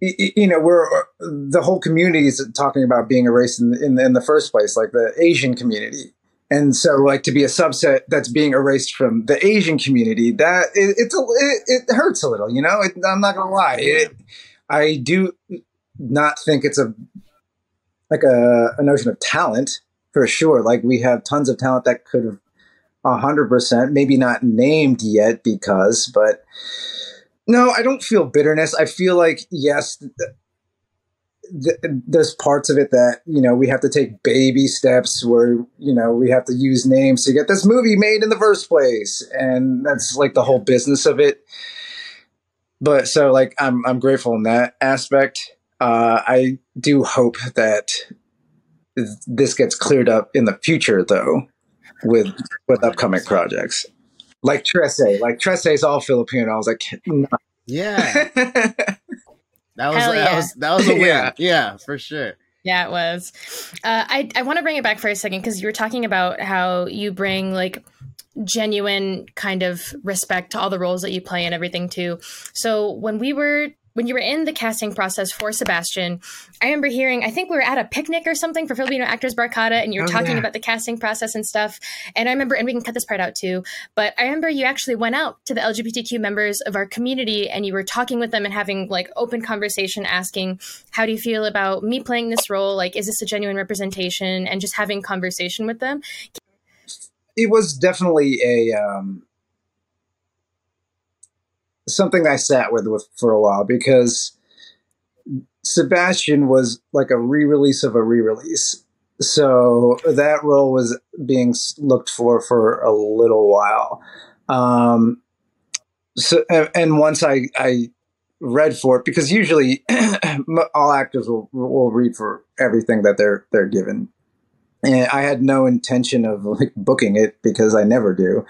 [SPEAKER 4] you know we're the whole community is talking about being erased in, in in the first place like the asian community. And so like to be a subset that's being erased from the asian community that it, it's a, it, it hurts a little you know? It, i'm not gonna lie. I do not think it's a like a, a notion of talent for sure like we have tons of talent that could have 100% maybe not named yet because but no, I don't feel bitterness. I feel like yes, th- th- there's parts of it that you know we have to take baby steps where you know we have to use names to get this movie made in the first place, and that's like the whole business of it. But so like I'm I'm grateful in that aspect. Uh, I do hope that this gets cleared up in the future, though, with with upcoming projects. Like Trese, like Trese is all Filipino. I was like, no,
[SPEAKER 2] yeah, That was
[SPEAKER 3] Hell
[SPEAKER 2] that
[SPEAKER 3] yeah.
[SPEAKER 2] was that was a win.
[SPEAKER 4] Yeah.
[SPEAKER 2] yeah, for sure.
[SPEAKER 3] Yeah, it was. Uh, I I want to bring it back for a second because you were talking about how you bring like genuine kind of respect to all the roles that you play and everything too. So when we were when you were in the casting process for Sebastian, I remember hearing I think we were at a picnic or something for Filipino Actors Barkada, and you were
[SPEAKER 4] Oh,
[SPEAKER 3] talking
[SPEAKER 4] yeah.
[SPEAKER 3] about the casting process and stuff. And I remember, and we can cut this part out too. But I remember you actually went out to the LGBTQ members of our community, and you were talking with them and having like open conversation, asking how do you feel about me playing this role? Like, is this a genuine representation? And just having conversation with them.
[SPEAKER 4] it was definitely a um, something I sat with with for a while because Sebastian was like a re-release of a re-release. So that role was being looked for for a little while. Um, so and, once I I read for it because usually all actors will will read for everything that they're they're given and I had no intention of like booking it because I never do.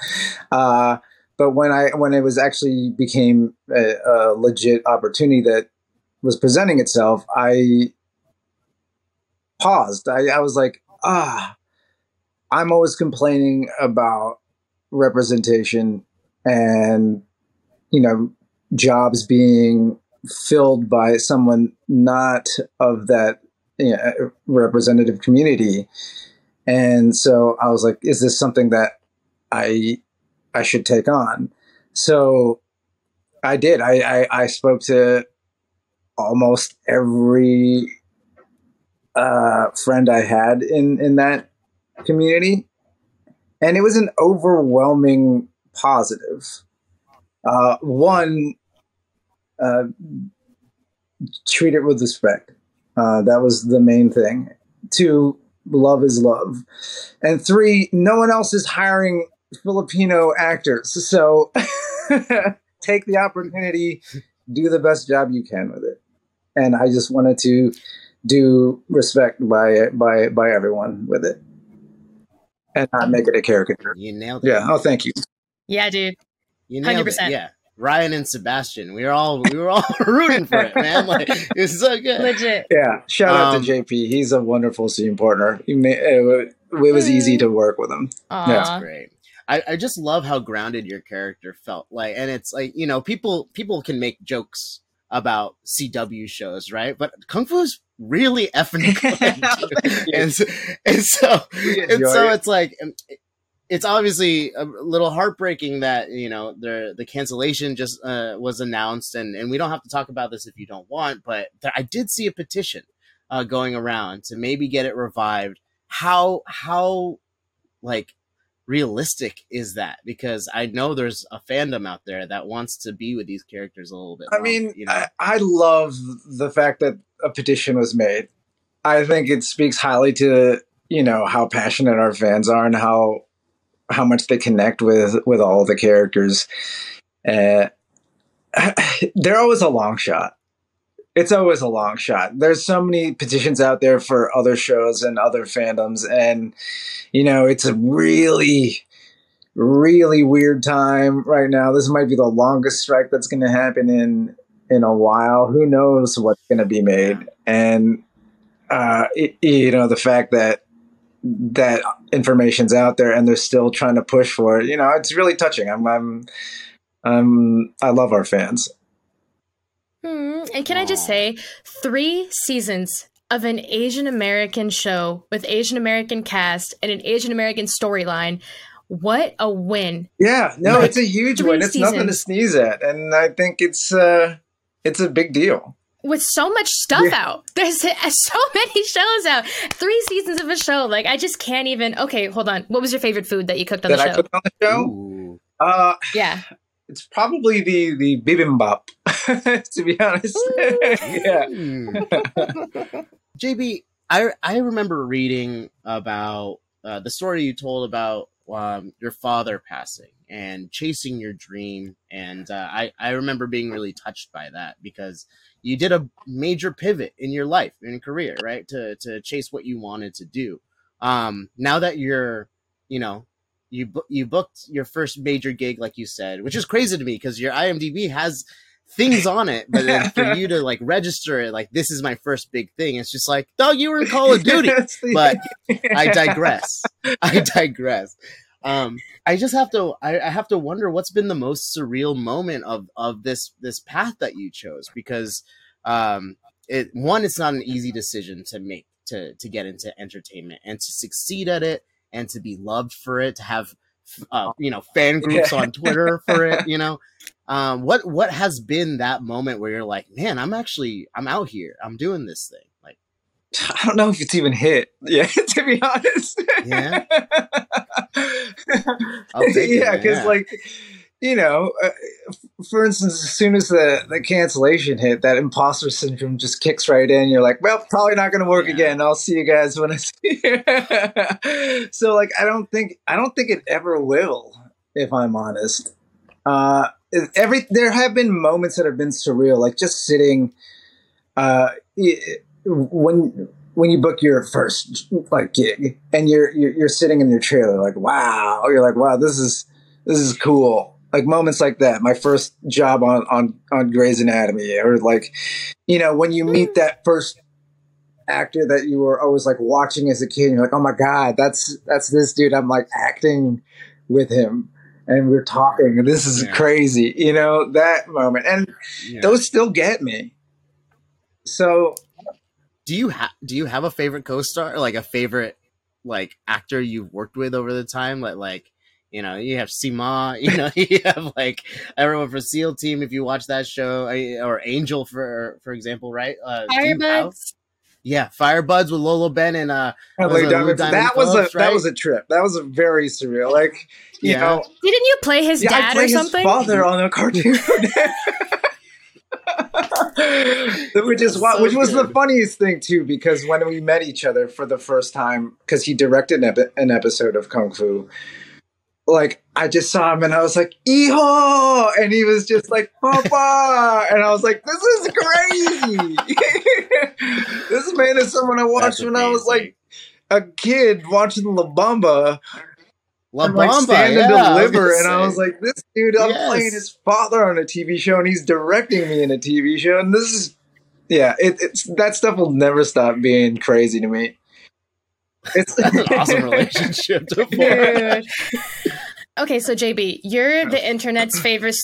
[SPEAKER 4] Uh, but when I when it was actually became a, a legit opportunity that was presenting itself, I paused. I, I was like, ah, I'm always complaining about representation and you know jobs being filled by someone not of that you know, representative community. And so I was like, is this something that I I should take on? So I did. I, I, I spoke to almost every uh, friend I had in, in that community. And it was an overwhelming positive. Uh, one, uh, treat it with respect. Uh, that was the main thing. Two, love is love. And three, no one else is hiring Filipino actors. So take the opportunity, do the best job you can with it. And I just wanted to do respect by by by everyone with it. And not make it a caricature.
[SPEAKER 2] You nailed it.
[SPEAKER 4] Yeah. Oh, thank you.
[SPEAKER 3] Yeah, dude.
[SPEAKER 2] You nailed
[SPEAKER 3] 100%.
[SPEAKER 2] it. Yeah. Ryan and Sebastian. We were all we were all rooting for it, man. Like it's so good.
[SPEAKER 3] Legit.
[SPEAKER 4] Yeah. Shout out
[SPEAKER 2] Um,
[SPEAKER 4] to JP. He's a wonderful scene partner. He ma- it, it was easy to work with him.
[SPEAKER 3] Aw.
[SPEAKER 4] Yeah.
[SPEAKER 2] great. I, I just love how grounded your character felt. Like, and it's like you know, people people can make jokes about CW shows, right? But Kung Fu is really effing good, and so, and so and so
[SPEAKER 4] it.
[SPEAKER 2] it's like it's obviously a little heartbreaking that you know the the cancellation just uh, was announced and and we don't have to talk about this if you don't want but there, i did see a petition uh, going around to maybe get it revived how how like realistic is that because i know there's a fandom out there that wants to be with these characters a little bit
[SPEAKER 4] I
[SPEAKER 2] longer,
[SPEAKER 4] mean,
[SPEAKER 2] you know
[SPEAKER 4] I, I love the fact that a petition was made. I think it speaks highly to you know how passionate our fans are and how how much they connect with with all the characters. Uh, they're always a long shot. It's always a long shot. There's so many petitions out there for other shows and other fandoms, and you know it's a really really weird time right now. This might be the longest strike that's going to happen in in a while. Who knows what's going to be made? And uh, it, you know, the fact that that information's out there and they're still trying to push for it. You know, it's really touching. I'm, I'm, I'm I love our fans.
[SPEAKER 3] Hmm. And can I just say, three seasons of an Asian American show with Asian American cast and an Asian American storyline. What a win!
[SPEAKER 4] Yeah, no,
[SPEAKER 2] Right.
[SPEAKER 4] it's a huge win. It's nothing to sneeze at, and I think it's uh, it's a big deal.
[SPEAKER 3] With so much stuff
[SPEAKER 4] Yeah.
[SPEAKER 3] out, there's so many shows out. Three seasons of a show. Like I just can't even. Okay, hold on. What was your favorite food that you cooked on
[SPEAKER 4] that
[SPEAKER 3] the
[SPEAKER 4] I
[SPEAKER 3] show?
[SPEAKER 4] cooked on the show. Uh,
[SPEAKER 3] Yeah.
[SPEAKER 4] It's probably the the bibimbap. to be honest, yeah.
[SPEAKER 2] JB, I I remember reading about uh, the story you told about um, your father passing and chasing your dream, and uh, I I remember being really touched by that because you did a major pivot in your life and career, right? To to chase what you wanted to do. Um, now that you're, you know, you you booked your first major gig, like you said, which is crazy to me because your IMDb has things on it, but then for you to like register it, like this is my first big thing. It's just like, dog, you were in Call of Duty. But I digress. I digress. Um, I just have to. I, I have to wonder what's been the most surreal moment of of this this path that you chose because um, it one, it's not an easy decision to make to to get into entertainment and to succeed at it and to be loved for it to have uh, you know fan groups
[SPEAKER 4] Yeah.
[SPEAKER 2] on Twitter for it. You know, um, what what has been that moment where you're like, man, I'm actually I'm out here. I'm doing this thing. Like,
[SPEAKER 4] I don't know if it's even hit. Yeah, to be honest.
[SPEAKER 2] Yeah? I'll take it,
[SPEAKER 4] yeah, because
[SPEAKER 2] yeah.
[SPEAKER 4] like you know, uh, for instance, as soon as the the cancellation hit, that imposter syndrome just kicks right in. You're like, well, probably not going to work
[SPEAKER 2] Yeah.
[SPEAKER 4] again. I'll see you guys when I see you. so like, I don't think I don't think it ever will, if I'm honest. Uh, every there have been moments that have been surreal, like just sitting. Uh, when when you book your first like gig and you're, you're you're sitting in your trailer like wow you're like wow this is this is cool like moments like that. My first job on on on Grey's Anatomy or like you know when you hmm. meet that first actor that you were always like watching as a kid you're like oh my god that's that's this dude. I'm like acting with him and we're talking and this is
[SPEAKER 2] Yeah.
[SPEAKER 4] crazy you know that moment. And
[SPEAKER 2] yeah.
[SPEAKER 4] those still get me. So
[SPEAKER 2] do you have do you have a favorite co-star like a favorite like actor you've worked with over the time like like you know you have Sima you know you have like everyone for SEAL Team if you watch that show uh, or Angel for for example right uh, do you have-
[SPEAKER 3] Firebuds.
[SPEAKER 2] yeah Firebuds with Lolo Ben and uh Was
[SPEAKER 4] Diamond-
[SPEAKER 2] Diamond
[SPEAKER 4] that was
[SPEAKER 2] Phillips,
[SPEAKER 4] a
[SPEAKER 2] right?
[SPEAKER 4] that was a trip. That was a very surreal. Like you
[SPEAKER 2] Yeah.
[SPEAKER 4] know,
[SPEAKER 3] Didn't you play his
[SPEAKER 4] yeah, I
[SPEAKER 3] dad
[SPEAKER 4] played
[SPEAKER 3] or
[SPEAKER 4] his
[SPEAKER 3] something?
[SPEAKER 4] father on a cartoon. which is why,
[SPEAKER 2] So
[SPEAKER 4] which was the funniest thing too, because when we met each other for the first time, because he directed an, epi- an episode of Kung Fu, like I just saw him and I was like, "Eho!" and he was just like, "Papa," and I was like, "This is crazy." this man is someone I watched
[SPEAKER 2] That's
[SPEAKER 4] when I was like a kid watching La Bamba
[SPEAKER 2] La
[SPEAKER 4] and like
[SPEAKER 2] Bamba
[SPEAKER 4] stand
[SPEAKER 2] yeah,
[SPEAKER 4] and
[SPEAKER 2] I was
[SPEAKER 4] deliver,
[SPEAKER 2] gonna
[SPEAKER 4] and I was like, "This dude, I'm
[SPEAKER 2] Yes.
[SPEAKER 4] playing his father on a TV show, and he's directing me in a TV show, and this is, yeah, it, it's that stuff will never stop being crazy to me." It's
[SPEAKER 2] an awesome relationship to form.
[SPEAKER 3] Dude. okay, so JB, you're the internet's favorite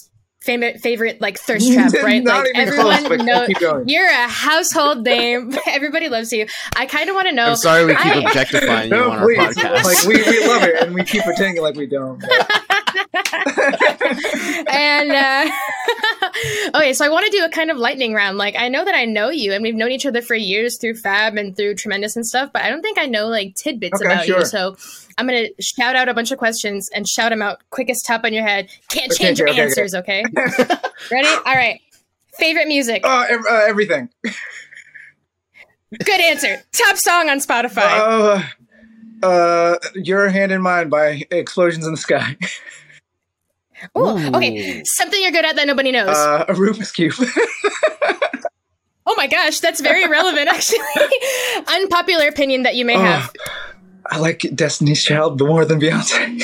[SPEAKER 3] favorite favorite like thirst trap, right?
[SPEAKER 4] Not
[SPEAKER 3] like
[SPEAKER 4] even
[SPEAKER 3] everyone
[SPEAKER 4] but
[SPEAKER 3] knows you're a household name. Everybody loves you. I kind of want to know.
[SPEAKER 2] I'm sorry we keep
[SPEAKER 3] I-
[SPEAKER 2] objectifying you
[SPEAKER 4] No,
[SPEAKER 2] on our podcast.
[SPEAKER 4] Like we, we love it, and we keep pretending like we don't.
[SPEAKER 3] And uh, okay, so I want to do a kind of lightning round. Like I know that I know you, and we've known each other for years through Fab and through Tremendous and stuff, but I don't think I know like tidbits
[SPEAKER 4] Okay,
[SPEAKER 3] about
[SPEAKER 4] sure.
[SPEAKER 3] you. So I'm gonna shout out a bunch of questions and shout them out quickest top on your head. Can't
[SPEAKER 4] Okay,
[SPEAKER 3] change your
[SPEAKER 4] okay, okay,
[SPEAKER 3] answers, okay? Ready? All right. Favorite music?
[SPEAKER 4] Oh, ev- uh, everything.
[SPEAKER 3] Good answer. Top song on Spotify.
[SPEAKER 4] Uh, uh, your hand in mine by Explosions in the Sky.
[SPEAKER 3] Ooh, okay. Something you're good at that nobody knows.
[SPEAKER 4] Uh, a Rubik's cube.
[SPEAKER 3] oh my gosh, that's very relevant, actually. Unpopular opinion that you may
[SPEAKER 4] Oh,
[SPEAKER 3] have.
[SPEAKER 4] I like Destiny's Child more than Beyonce.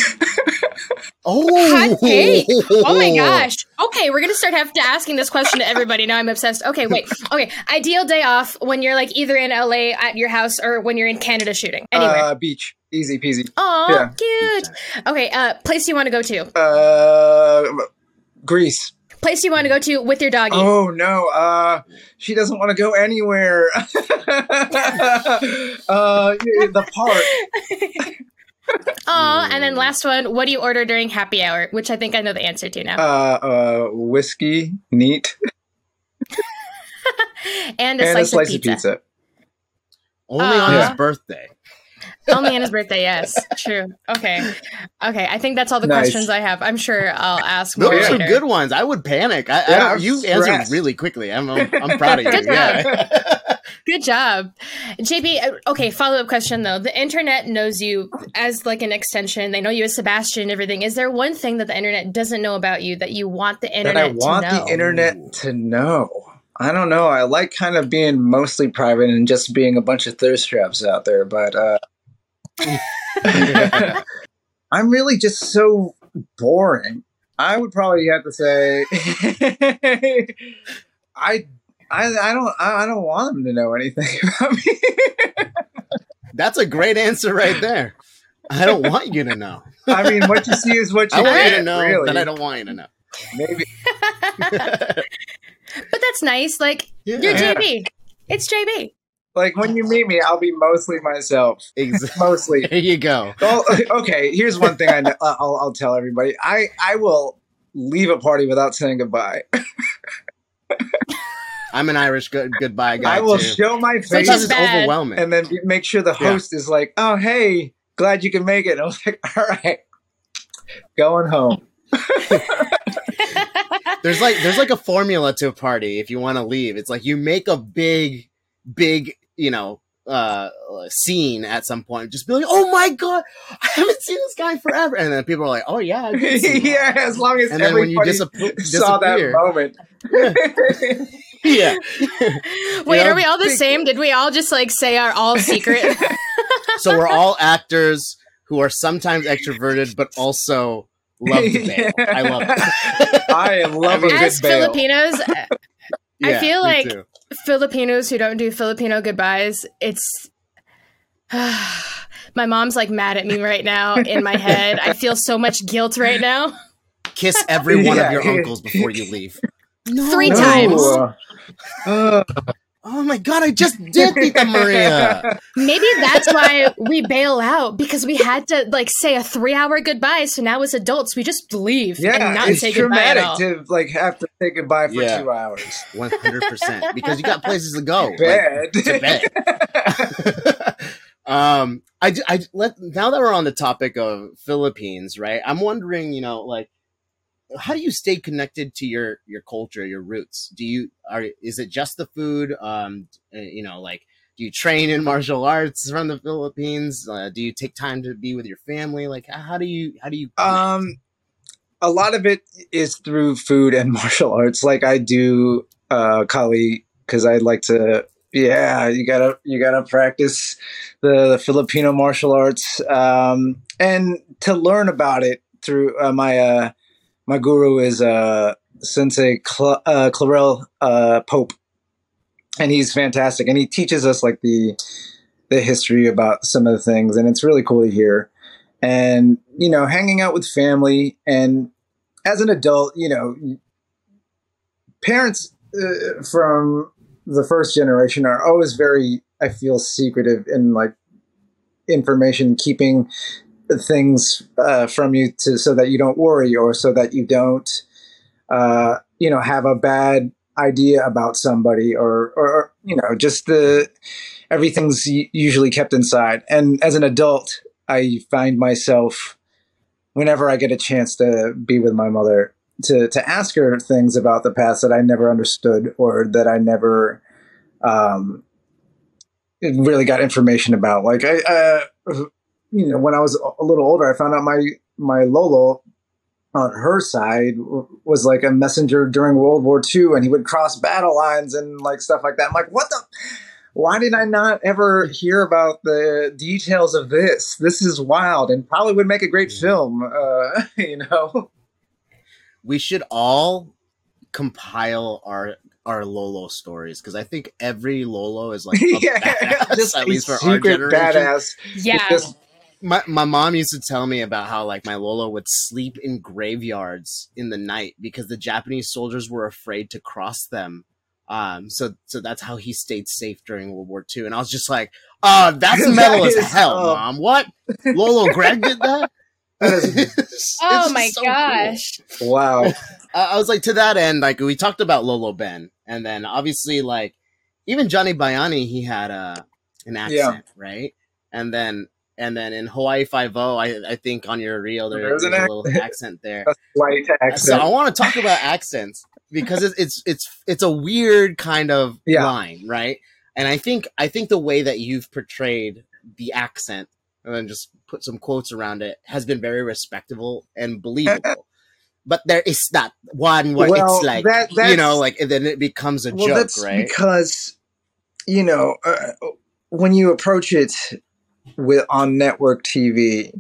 [SPEAKER 2] Oh,
[SPEAKER 3] Hot take. Oh my gosh. Okay, we're gonna start have to asking this question to everybody. Now I'm obsessed. Okay, wait. Okay, ideal day off when you're like either in LA at your house or when you're in Canada shooting. Anywhere.
[SPEAKER 4] Uh, beach. Easy peasy.
[SPEAKER 3] Oh,
[SPEAKER 4] yeah.
[SPEAKER 3] cute. Okay, uh, place you want to go to.
[SPEAKER 4] Uh, Greece.
[SPEAKER 3] Place you want to go to with your doggy.
[SPEAKER 4] Oh no. Uh, she doesn't want to go anywhere. uh, the park.
[SPEAKER 3] oh, and then last one. What do you order during happy hour? Which I think I know the answer to now.
[SPEAKER 4] Uh, uh, whiskey, neat,
[SPEAKER 3] and a
[SPEAKER 4] and
[SPEAKER 3] slice,
[SPEAKER 4] a slice
[SPEAKER 3] of pizza.
[SPEAKER 2] Only on
[SPEAKER 3] Uh,
[SPEAKER 2] his birthday.
[SPEAKER 3] Only on his birthday. Yes, true. Okay, okay. I think that's all the
[SPEAKER 4] Nice.
[SPEAKER 3] questions I have. I'm sure I'll ask more
[SPEAKER 2] Those are
[SPEAKER 3] later.
[SPEAKER 2] good ones. I would panic. I, I
[SPEAKER 4] Yeah,
[SPEAKER 2] don't-
[SPEAKER 4] I'm
[SPEAKER 2] you
[SPEAKER 4] stressed.
[SPEAKER 2] answered really quickly. I'm, I'm, I'm proud of you.
[SPEAKER 3] Good job.
[SPEAKER 2] Yeah.
[SPEAKER 3] Good job, JB. uh, Okay, follow up question though. The internet knows you as like an extension. They know you as Sebastian and everything. Is there one thing that the internet doesn't know about you that you want the internet
[SPEAKER 4] That
[SPEAKER 3] internet
[SPEAKER 4] I want
[SPEAKER 3] to know?
[SPEAKER 4] the internet to know. I don't know. I like kind of being mostly private and just being a bunch of thirst traps out there, but uh, I'm really just so boring. I would probably have to say, I, I, I don't, I, I don't want them to know anything about me.
[SPEAKER 2] That's a great answer right there. I don't want you to know.
[SPEAKER 4] I mean, what you see is what you
[SPEAKER 2] I want you
[SPEAKER 4] get.
[SPEAKER 2] to know
[SPEAKER 4] really.
[SPEAKER 2] that I don't want you to know.
[SPEAKER 4] Maybe
[SPEAKER 3] But that's nice. Like you're JB. It's JB.
[SPEAKER 4] Like when you meet me, I'll be mostly myself.
[SPEAKER 2] Exactly.
[SPEAKER 4] Mostly.
[SPEAKER 2] There you go.
[SPEAKER 4] Well, okay. Here's one thing I know, I'll, I'll tell everybody. I I will leave a party without saying goodbye.
[SPEAKER 2] I'm an Irish good goodbye guy
[SPEAKER 4] I will
[SPEAKER 2] too.
[SPEAKER 4] show my face
[SPEAKER 3] Which
[SPEAKER 2] Sometimes
[SPEAKER 3] is
[SPEAKER 2] it's overwhelming.
[SPEAKER 4] and then make sure the
[SPEAKER 2] Yeah.
[SPEAKER 4] host is like, "Oh, hey, glad you can make it." And I was like, "All right, going home."
[SPEAKER 2] there's like there's like a formula to a party if you want to leave. It's like you make a big, big, you know, uh scene at some point. Just be like, oh my god, I haven't seen this guy forever. And then people are like, oh yeah, I did see him.
[SPEAKER 4] yeah, as long as
[SPEAKER 2] And then when you
[SPEAKER 4] everybody
[SPEAKER 2] disap-
[SPEAKER 4] saw that moment.
[SPEAKER 2] yeah.
[SPEAKER 3] Wait,
[SPEAKER 2] You know,
[SPEAKER 3] are we all the same? Did we all just like say our all secret?
[SPEAKER 2] So we're all actors who are sometimes extroverted, but also love to bail.
[SPEAKER 4] Yeah.
[SPEAKER 2] I love it.
[SPEAKER 4] I love a good
[SPEAKER 3] As
[SPEAKER 4] bail.
[SPEAKER 3] Filipinos, I feel like-
[SPEAKER 2] too.
[SPEAKER 3] Filipinos who don't do Filipino goodbyes, it's my mom's like mad at me right now in my head. I feel so much guilt right now.
[SPEAKER 2] kiss every one of your uncles before you leave.
[SPEAKER 3] Three
[SPEAKER 4] No.
[SPEAKER 3] times.
[SPEAKER 4] Uh,
[SPEAKER 2] Oh my god, I just did Tita Maria.
[SPEAKER 3] Maybe that's why we bail out because we had to like say a three hour goodbye. So now as adults, we just leave
[SPEAKER 4] yeah,
[SPEAKER 3] and not
[SPEAKER 4] it's
[SPEAKER 3] say goodbye at
[SPEAKER 4] traumatic
[SPEAKER 3] all.
[SPEAKER 4] to like have to say goodbye for
[SPEAKER 2] Yeah.
[SPEAKER 4] two hours.
[SPEAKER 2] One hundred percent. Because you got places to go. like, to bed. um, I, I let now that we're on the topic of Philippines, right? I'm wondering, you know, like, how do you stay connected to your your culture, your roots? Do you are is it just the food? Um, uh, you know, like, do you train in martial arts from the Philippines? Uh, do you take time to be with your family? Like, how do you how do you?
[SPEAKER 4] Um, a lot of it is through food and martial arts. Like I do, uh, Kali, because I like to. Yeah, you gotta you gotta practice the, the Filipino martial arts, um, and to learn about it through uh, my uh, my guru is uh, Sensei Cl- uh, Clarel uh, Pope, and he's fantastic, and he teaches us like the the history about some of the things, and it's really cool to hear. And you know hanging out with family and as an adult you know parents uh, from the first generation are always very i feel secretive in like information keeping things uh, from you to so that you don't worry or so that you don't uh, you know have a bad idea about somebody or or you know just the everything's usually kept inside and as an adult I find myself whenever I get a chance to be with my mother to to ask her things about the past that I never understood or that I never um, really got information about. Like I, uh, you know, when I was a little older, I found out my my Lolo on her side was like a messenger during World War II, and he would cross battle lines and like stuff like that. I'm like, what the why did I not ever hear about the details of this? This is wild and probably would make a great film. Uh, you know,
[SPEAKER 2] we should all compile our our Lolo stories because I think every Lolo is like a
[SPEAKER 4] yeah,
[SPEAKER 2] badass,
[SPEAKER 4] just
[SPEAKER 2] at
[SPEAKER 4] a
[SPEAKER 2] least for our generation.
[SPEAKER 4] badass.
[SPEAKER 3] Yeah.
[SPEAKER 4] Just-
[SPEAKER 2] My my mom used to tell me about how like my Lolo would sleep in graveyards in the night because the Japanese soldiers were afraid to cross them. Um, so so that's how he stayed safe during World War II. And I was just like, oh, that's
[SPEAKER 4] That
[SPEAKER 2] metal as
[SPEAKER 4] is,
[SPEAKER 2] hell,
[SPEAKER 4] uh,
[SPEAKER 2] mom. What? Lolo Greg did that?
[SPEAKER 4] That is-
[SPEAKER 3] oh my
[SPEAKER 2] so cool.
[SPEAKER 3] gosh.
[SPEAKER 4] wow.
[SPEAKER 2] uh, I was like to that end, like we talked about Lolo Ben, and then obviously like even Johnny Bayani, he had a an accent, right? And then and then in Hawaii Five O, I I think on your reel there,
[SPEAKER 4] There's
[SPEAKER 2] there's, a little accent there.
[SPEAKER 4] A slight
[SPEAKER 2] So I want to talk about accents because it's it's it's it's a weird kind of
[SPEAKER 4] Yeah.
[SPEAKER 2] line, right? And I think I think the way that you've portrayed the accent and then just put some quotes around it has been very respectable and believable. but there is that one where
[SPEAKER 4] Well,
[SPEAKER 2] it's like
[SPEAKER 4] that-
[SPEAKER 2] you know, like then it becomes a
[SPEAKER 4] well,
[SPEAKER 2] joke,
[SPEAKER 4] that's
[SPEAKER 2] right?
[SPEAKER 4] because you know uh, when you approach it with on network TV,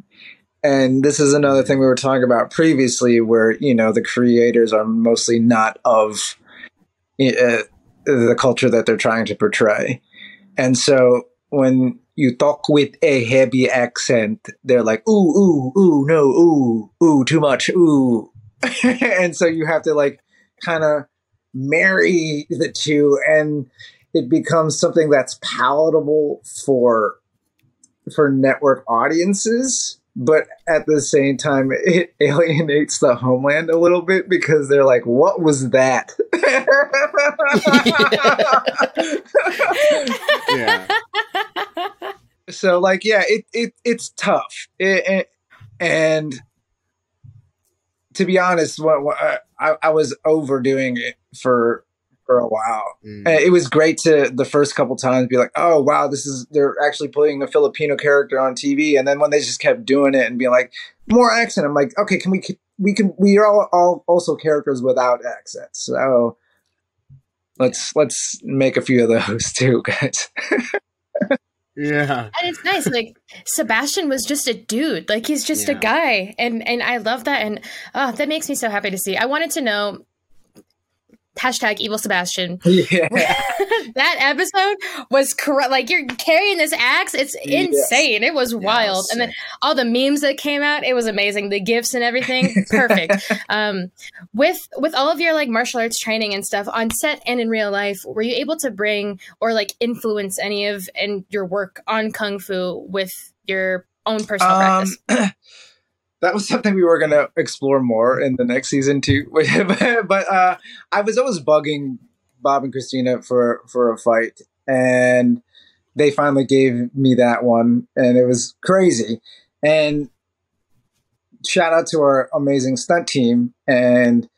[SPEAKER 4] and this is another thing we were talking about previously, where you know the creators are mostly not of uh, the culture that they're trying to portray, and so when you talk with a heavy accent, they're like, ooh, ooh, ooh, no, ooh, ooh, too much, ooh. and so you have to like kind of marry the two and it becomes something that's palatable for for network audiences but at the same time it alienates the homeland a little bit because they're like what was that
[SPEAKER 2] Yeah.
[SPEAKER 4] so like yeah it, it it's tough It- it- and to be honest what, what I, I was overdoing it for for a while
[SPEAKER 2] Mm.
[SPEAKER 4] It was great to the first couple times be like oh wow this is they're actually putting a filipino character on tv and then when they just kept doing it and being like more accent i'm like okay can we we can we are all, all also characters without accents so let's let's make a few of those too guys
[SPEAKER 2] Yeah.
[SPEAKER 3] And it's nice, like Sebastian was just a dude, like he's just a guy, and and I love that, and oh, that makes me so happy to see. I wanted to know hashtag evil Sebastian.
[SPEAKER 4] yeah
[SPEAKER 3] that episode was. Like you're carrying this axe, it's
[SPEAKER 4] Yes.
[SPEAKER 3] insane. It was wild, and then all the memes that came out, it was amazing. The gifts and everything, perfect. um, with with all of your like martial arts training and stuff on set and in real life, were you able to bring or like influence any of and your work on kung fu with your own personal
[SPEAKER 4] Um,
[SPEAKER 3] practice?
[SPEAKER 4] that was something we were going to explore more in the next season too. but uh, I was always bugging Bob and Christina for for a fight, and they finally gave me that one, and it was crazy. And shout out to our amazing stunt team and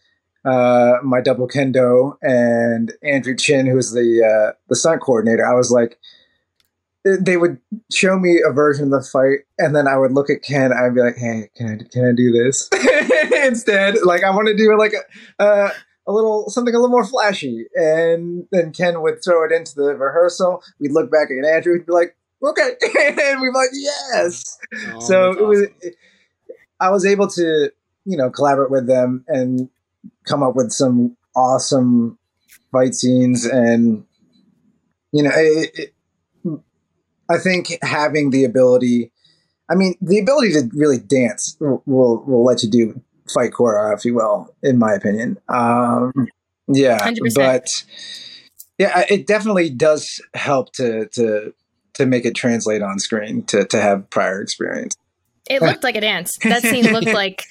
[SPEAKER 4] uh, my double kendo and Andrew Chin, who's the uh, the stunt coordinator. I was like, they would show me a version of the fight, and then I would look at Ken. I'd be like, "Hey, can I can I do this instead? Like, I want to do like a uh, a little something a little more flashy." And then Ken would throw it into the rehearsal. We'd look back at Andrew. He'd be like, "Okay," and we'd be like, "Yes."
[SPEAKER 2] Oh,
[SPEAKER 4] so it was. I was able to, you know, collaborate with them and come up with some awesome fight scenes, and you know, it, it, I think having the ability, I mean, the ability to really dance will will, will let you do fight choreography will, in my opinion. Um, yeah,
[SPEAKER 3] 100%.
[SPEAKER 4] but yeah, it definitely does help to to to make it translate on screen to to have prior experience.
[SPEAKER 3] It looked like a dance. That scene looked like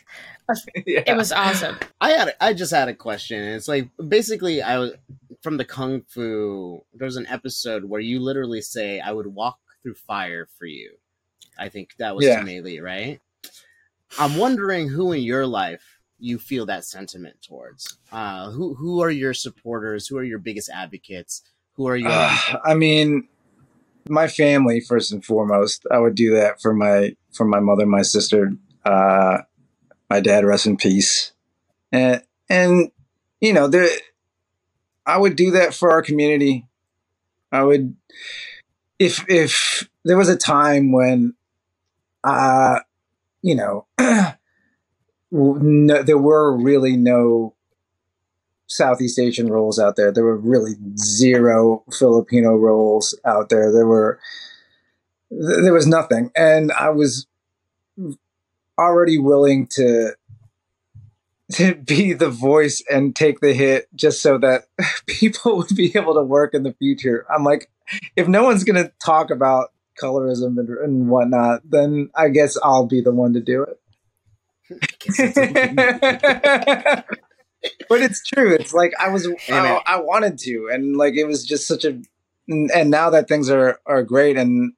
[SPEAKER 4] yeah.
[SPEAKER 3] it was awesome.
[SPEAKER 2] I had I just had a question. It's like basically I was from the kung fu. There's an episode where you literally say, "I would walk through fire for you." I think that was
[SPEAKER 4] Yeah.
[SPEAKER 2] to right? I'm wondering who in your life you feel that sentiment towards. Uh, who who are your supporters? Who are your biggest advocates? Who are your
[SPEAKER 4] Uh, I mean, my family first and foremost. I would do that for my for my mother, my sister, uh, my dad. Rest in peace. And and you know, there, I would do that for our community. I would, if if there was a time when, uh, you know, no, there were really no Southeast Asian roles out there. There were really zero Filipino roles out there. There were there was nothing, and I was already willing to to be the voice and take the hit just so that people would be able to work in the future. I'm like, if no one's going to talk about colorism and, and whatnot, then I guess I'll be the one to do it. but it's true. It's like I was, I, I wanted to, and like it was just such a. And and now that things are are great, and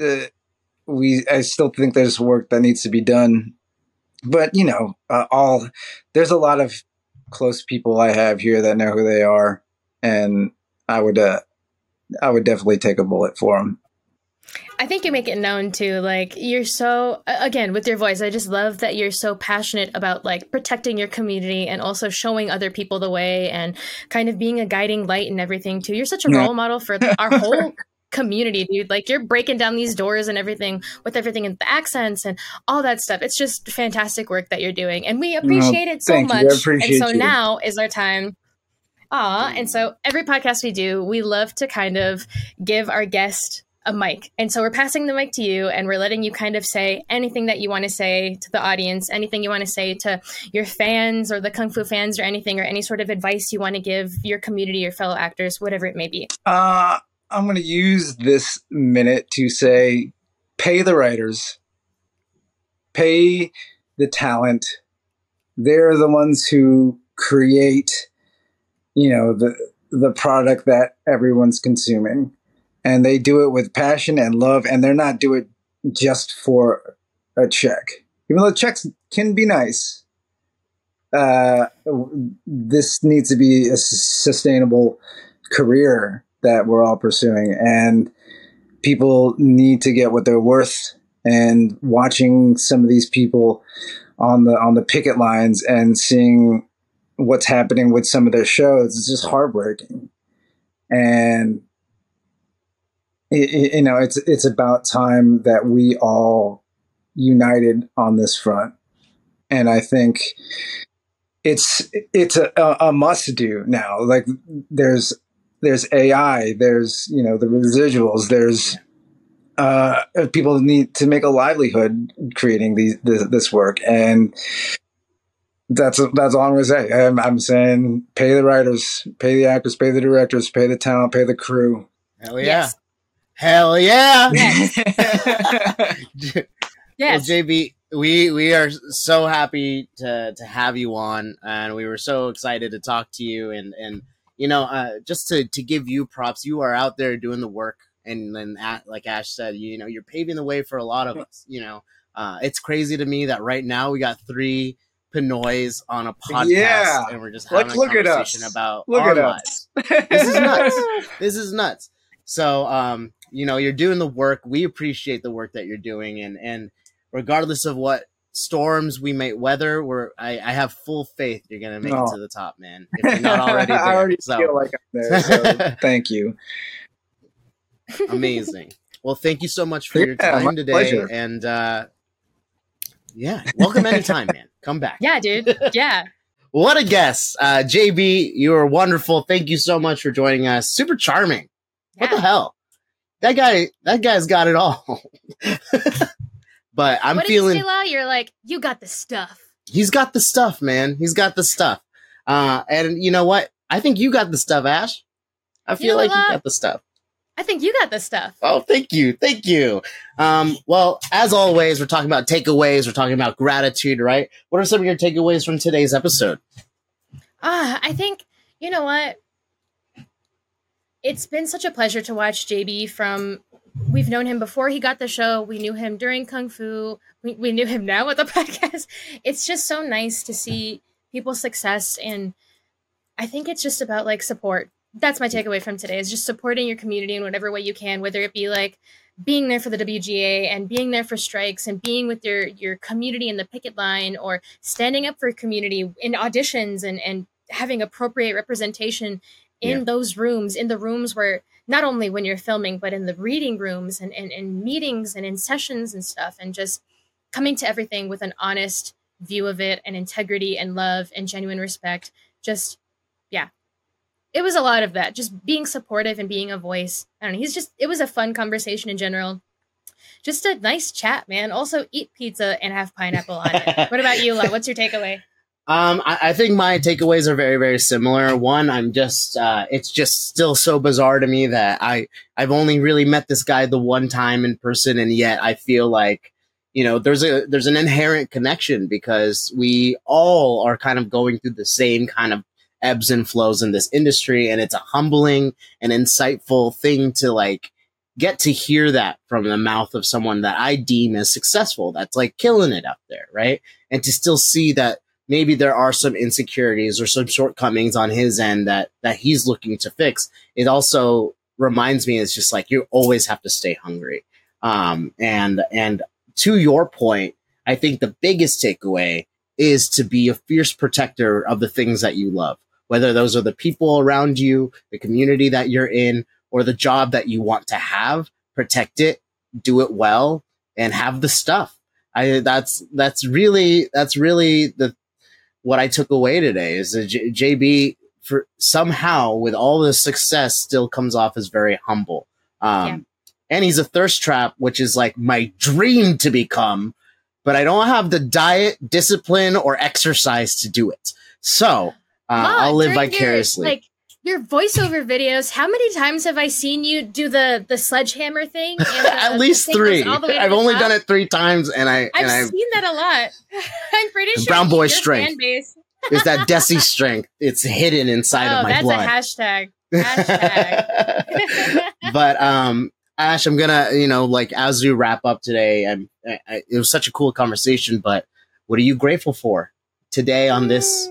[SPEAKER 4] uh, we, I still think there's work that needs to be done. But you know, uh, all there's a lot of close people I have here that know who they are, and I would, uh, I would definitely take a bullet for them.
[SPEAKER 3] I think you make it known too. Like you're so again with your voice. I just love that you're so passionate about like protecting your community and also showing other people the way and kind of being a guiding light and everything too. You're such a role model for our whole community, dude. Like you're breaking down these doors and everything with everything and the accents and all that stuff. It's just fantastic work that you're doing, and we appreciate it so
[SPEAKER 4] thank you. I
[SPEAKER 3] much.
[SPEAKER 4] appreciate
[SPEAKER 3] and so
[SPEAKER 4] you.
[SPEAKER 3] now is our time. Ah, and so every podcast we do, we love to kind of give our guest a mic. And so we're passing the mic to you and we're letting you kind of say anything that you want to say to the audience, anything you want to say to your fans or the Kung Fu fans or anything, or any sort of advice you want to give your community or fellow actors, whatever it may be.
[SPEAKER 4] Uh, I'm going to use this minute to say pay the writers, pay the talent. They're the ones who create, you know, the the product that everyone's consuming. And they do it with passion and love, and they're not do it just for a check. Even though checks can be nice, uh, this needs to be a sustainable career that we're all pursuing and people need to get what they're worth and watching some of these people on the on the picket lines and seeing what's happening with some of their shows. It's just heartbreaking. And it, it- you know it's it's about time that we all united on this front. And i think it's it's a, a, a must do now. Like there's there's AI, there's you know the residuals, there's uh, people need to make a livelihood creating these this, this work, and that's that's all I'm gonna say. I'm, I'm saying pay the writers, pay the actors, pay the directors, pay the talent, pay the crew.
[SPEAKER 2] Hell yeah.
[SPEAKER 3] Yes.
[SPEAKER 2] Hell yeah.
[SPEAKER 3] Yes.
[SPEAKER 2] Well, JB, we we are so happy to to have you on, and we were so excited to talk to you. And and you know, uh, just to to give you props, you are out there doing the work, and then like Ash said, you know, you're paving the way for a lot of us. You know, uh, it's crazy to me that right now we got three Pinoys on a podcast,
[SPEAKER 4] Yeah.
[SPEAKER 2] and we're just
[SPEAKER 4] Like,
[SPEAKER 2] having
[SPEAKER 4] look
[SPEAKER 2] a
[SPEAKER 4] at
[SPEAKER 2] conversation about
[SPEAKER 4] Look
[SPEAKER 2] our lives. This is nuts. this is nuts. So, um, you know, you're doing the work. We appreciate the work that you're doing, and and regardless of what storms we may weather, we're I, I have full faith you're gonna make
[SPEAKER 4] Oh.
[SPEAKER 2] it to the top, man. If you're not already there,
[SPEAKER 4] I already
[SPEAKER 2] so
[SPEAKER 4] feel like I'm there. So thank you.
[SPEAKER 2] amazing. Well, thank you so much for your
[SPEAKER 4] Yeah, my
[SPEAKER 2] time today,
[SPEAKER 4] pleasure.
[SPEAKER 2] and uh, yeah, welcome anytime, man. Come back.
[SPEAKER 3] yeah, dude. Yeah.
[SPEAKER 2] What a guest, uh, JB. you are wonderful. Thank you so much for joining us. Super charming. What the hell? That guy, that guy's got it all. but I'm
[SPEAKER 3] what
[SPEAKER 2] feeling
[SPEAKER 3] You say, You're like, you got the stuff.
[SPEAKER 2] he's got the stuff, man. He's got the stuff. Uh, and you know what? I think you got the stuff, Ash. I feel
[SPEAKER 3] know
[SPEAKER 2] like
[SPEAKER 3] what?
[SPEAKER 2] you got the stuff.
[SPEAKER 3] I think you got this stuff.
[SPEAKER 2] Oh, thank you. Thank you. Um, well, as always, we're talking about takeaways. We're talking about gratitude, right? What are some of your takeaways from today's episode?
[SPEAKER 3] Ah, I think you know what. It's been such a pleasure to watch JB from. We've known him before he got the show. We knew him during Kung Fu. We, we knew him now with the podcast. It's just so nice to see people's success, and I think it's just about like support. That's my takeaway from today: is just supporting your community in whatever way you can, whether it be like being there for the WGA and being there for strikes and being with your your community in the picket line or standing up for community in auditions and and having appropriate representation in
[SPEAKER 2] Yeah.
[SPEAKER 3] those rooms in the rooms where not only when you're filming but in the reading rooms and, and, and meetings and in sessions and stuff and just coming to everything with an honest view of it and integrity and love and genuine respect just yeah it was a lot of that just being supportive and being a voice. I don't know he's just it was a fun conversation in general. Just a nice chat man. Also eat pizza and have pineapple on it. What about you Law? what's your takeaway?
[SPEAKER 2] Um, I, I think my takeaways are very, very similar. One, I'm just, uh, it's just still so bizarre to me that I, I've only really met this guy the one time in person, and yet I feel like, you know, there's a, there's an inherent connection because we all are kind of going through the same kind of ebbs and flows in this industry, and it's a humbling and insightful thing to like get to hear that from the mouth of someone that I deem as successful, that's like killing it out there, right? And to still see that maybe there are some insecurities or some shortcomings on his end that that he's looking to fix it also reminds me it's just like you always have to stay hungry um and and to your point i think the biggest takeaway is to be a fierce protector of the things that you love whether those are the people around you the community that you're in or the job that you want to have, protect it, do it well, and have the stuff. I that's that's really that's really the what I took away today is that J- JB for somehow with all the success still comes off as very humble. Um,
[SPEAKER 3] Yeah.
[SPEAKER 2] and he's a thirst trap, which is like my dream to become, but I don't have the diet, discipline, or exercise to do it. So uh, I'll live
[SPEAKER 3] during your,
[SPEAKER 2] vicariously.
[SPEAKER 3] like your voiceover videos, how many times have I seen you do the the sledgehammer thing? the-
[SPEAKER 2] At least three.
[SPEAKER 3] all the way to
[SPEAKER 2] I've only
[SPEAKER 3] top?
[SPEAKER 2] done it three times, and I
[SPEAKER 3] I've
[SPEAKER 2] and
[SPEAKER 3] seen that a lot. I'm pretty sure
[SPEAKER 2] brown boy strength. it's that Desi strength. It's hidden inside
[SPEAKER 3] oh,
[SPEAKER 2] of my
[SPEAKER 3] that's
[SPEAKER 2] blood.
[SPEAKER 3] a hashtag. Hashtag.
[SPEAKER 2] but um ash i'm gonna you know like as we wrap up today I'm, I, I, it was such a cool conversation but what are you grateful for today on this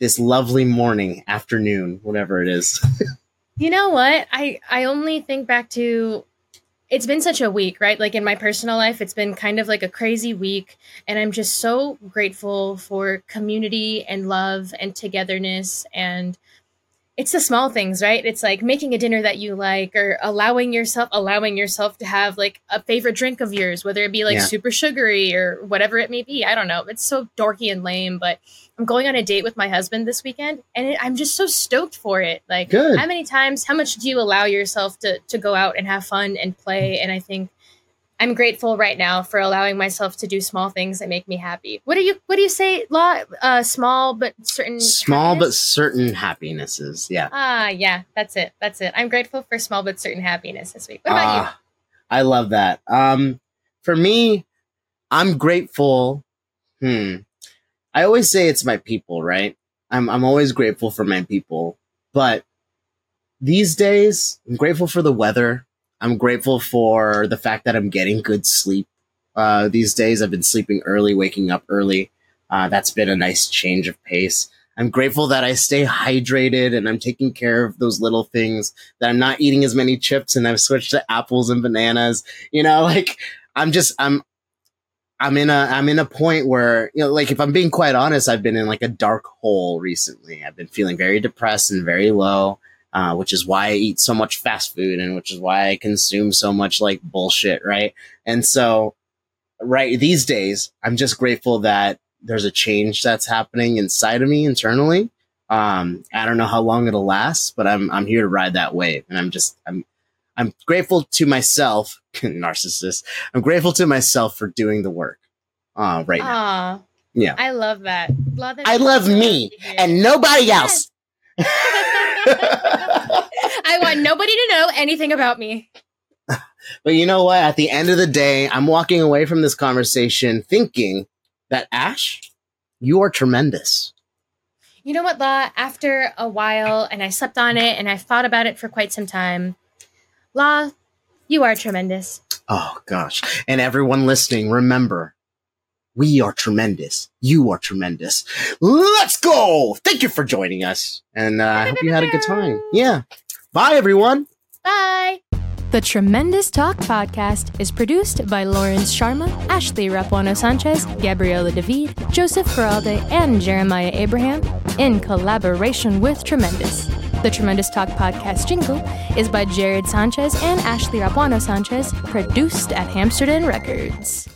[SPEAKER 2] this lovely morning afternoon whatever it is
[SPEAKER 3] You know what? I I only think back to it's been such a week, right? Like in my personal life, it's been kind of like a crazy week and I'm just so grateful for community and love and togetherness and it's the small things, right? It's like making a dinner that you like or allowing yourself allowing yourself to have like a favorite drink of yours, whether it be like
[SPEAKER 2] Yeah.
[SPEAKER 3] super sugary or whatever it may be. I don't know. It's so dorky and lame, but I'm going on a date with my husband this weekend and it, I'm just so stoked for it. Like
[SPEAKER 2] Good.
[SPEAKER 3] how many times how much do you allow yourself to to go out and have fun and play mm. and I think I'm grateful right now for allowing myself to do small things that make me happy. What do you what do you say? Law uh small but certain
[SPEAKER 2] small but certain happinesses yeah
[SPEAKER 3] Ah, yeah, that's it. That's it. I'm grateful for small but certain happiness this week. What about you?
[SPEAKER 2] Ah, i love that um for me i'm grateful hmm i always say it's my people right i'm i'm always grateful for my people but these days i'm grateful for the weather i'm grateful for the fact that i'm getting good sleep uh these days. I've been sleeping early waking up early. Uh that's been a nice change of pace. I'm grateful that i stay hydrated and i'm taking care of those little things that i'm not eating as many chips and i've switched to apples and bananas. You know like i'm just i'm I'm in a I'm in a point where you know like if I'm being quite honest I've been in like a dark hole recently. I've been feeling very depressed and very low, uh, which is why I eat so much fast food and which is why I consume so much like bullshit, right? And so right these days I'm just grateful that there's a change that's happening inside of me internally. Um, I don't know how long it'll last, but I'm I'm here to ride that wave, and I'm just I'm I'm grateful to myself, narcissist. I'm grateful to myself for doing the work uh, right now. Yeah.
[SPEAKER 3] I love that. Love that
[SPEAKER 2] I love me and nobody else.
[SPEAKER 3] I want nobody to know anything about me.
[SPEAKER 2] But you know what? At the end of the day, I'm walking away from this conversation thinking that Ash, you are tremendous.
[SPEAKER 3] You know what, Law? After a while, and I slept on it, and I thought about it for quite some time. Law, you are tremendous.
[SPEAKER 2] Oh gosh. And everyone listening, remember, we are tremendous. You are tremendous. Let's go. Thank you for joining us. And uh, I hope you had a good time. Yeah. Bye, everyone.
[SPEAKER 3] Bye.
[SPEAKER 5] The Tremendous Talk podcast is produced by Lawrence Sharma, Ashley Rapuano Sanchez, Gabriella David, Joseph Garalde, and Jeremiah Abraham in collaboration with Tremendous. The Tremendous Talk podcast jingle is by Jared Sanchez and Ashley Rapuano Sanchez, produced at Hammsterden Records.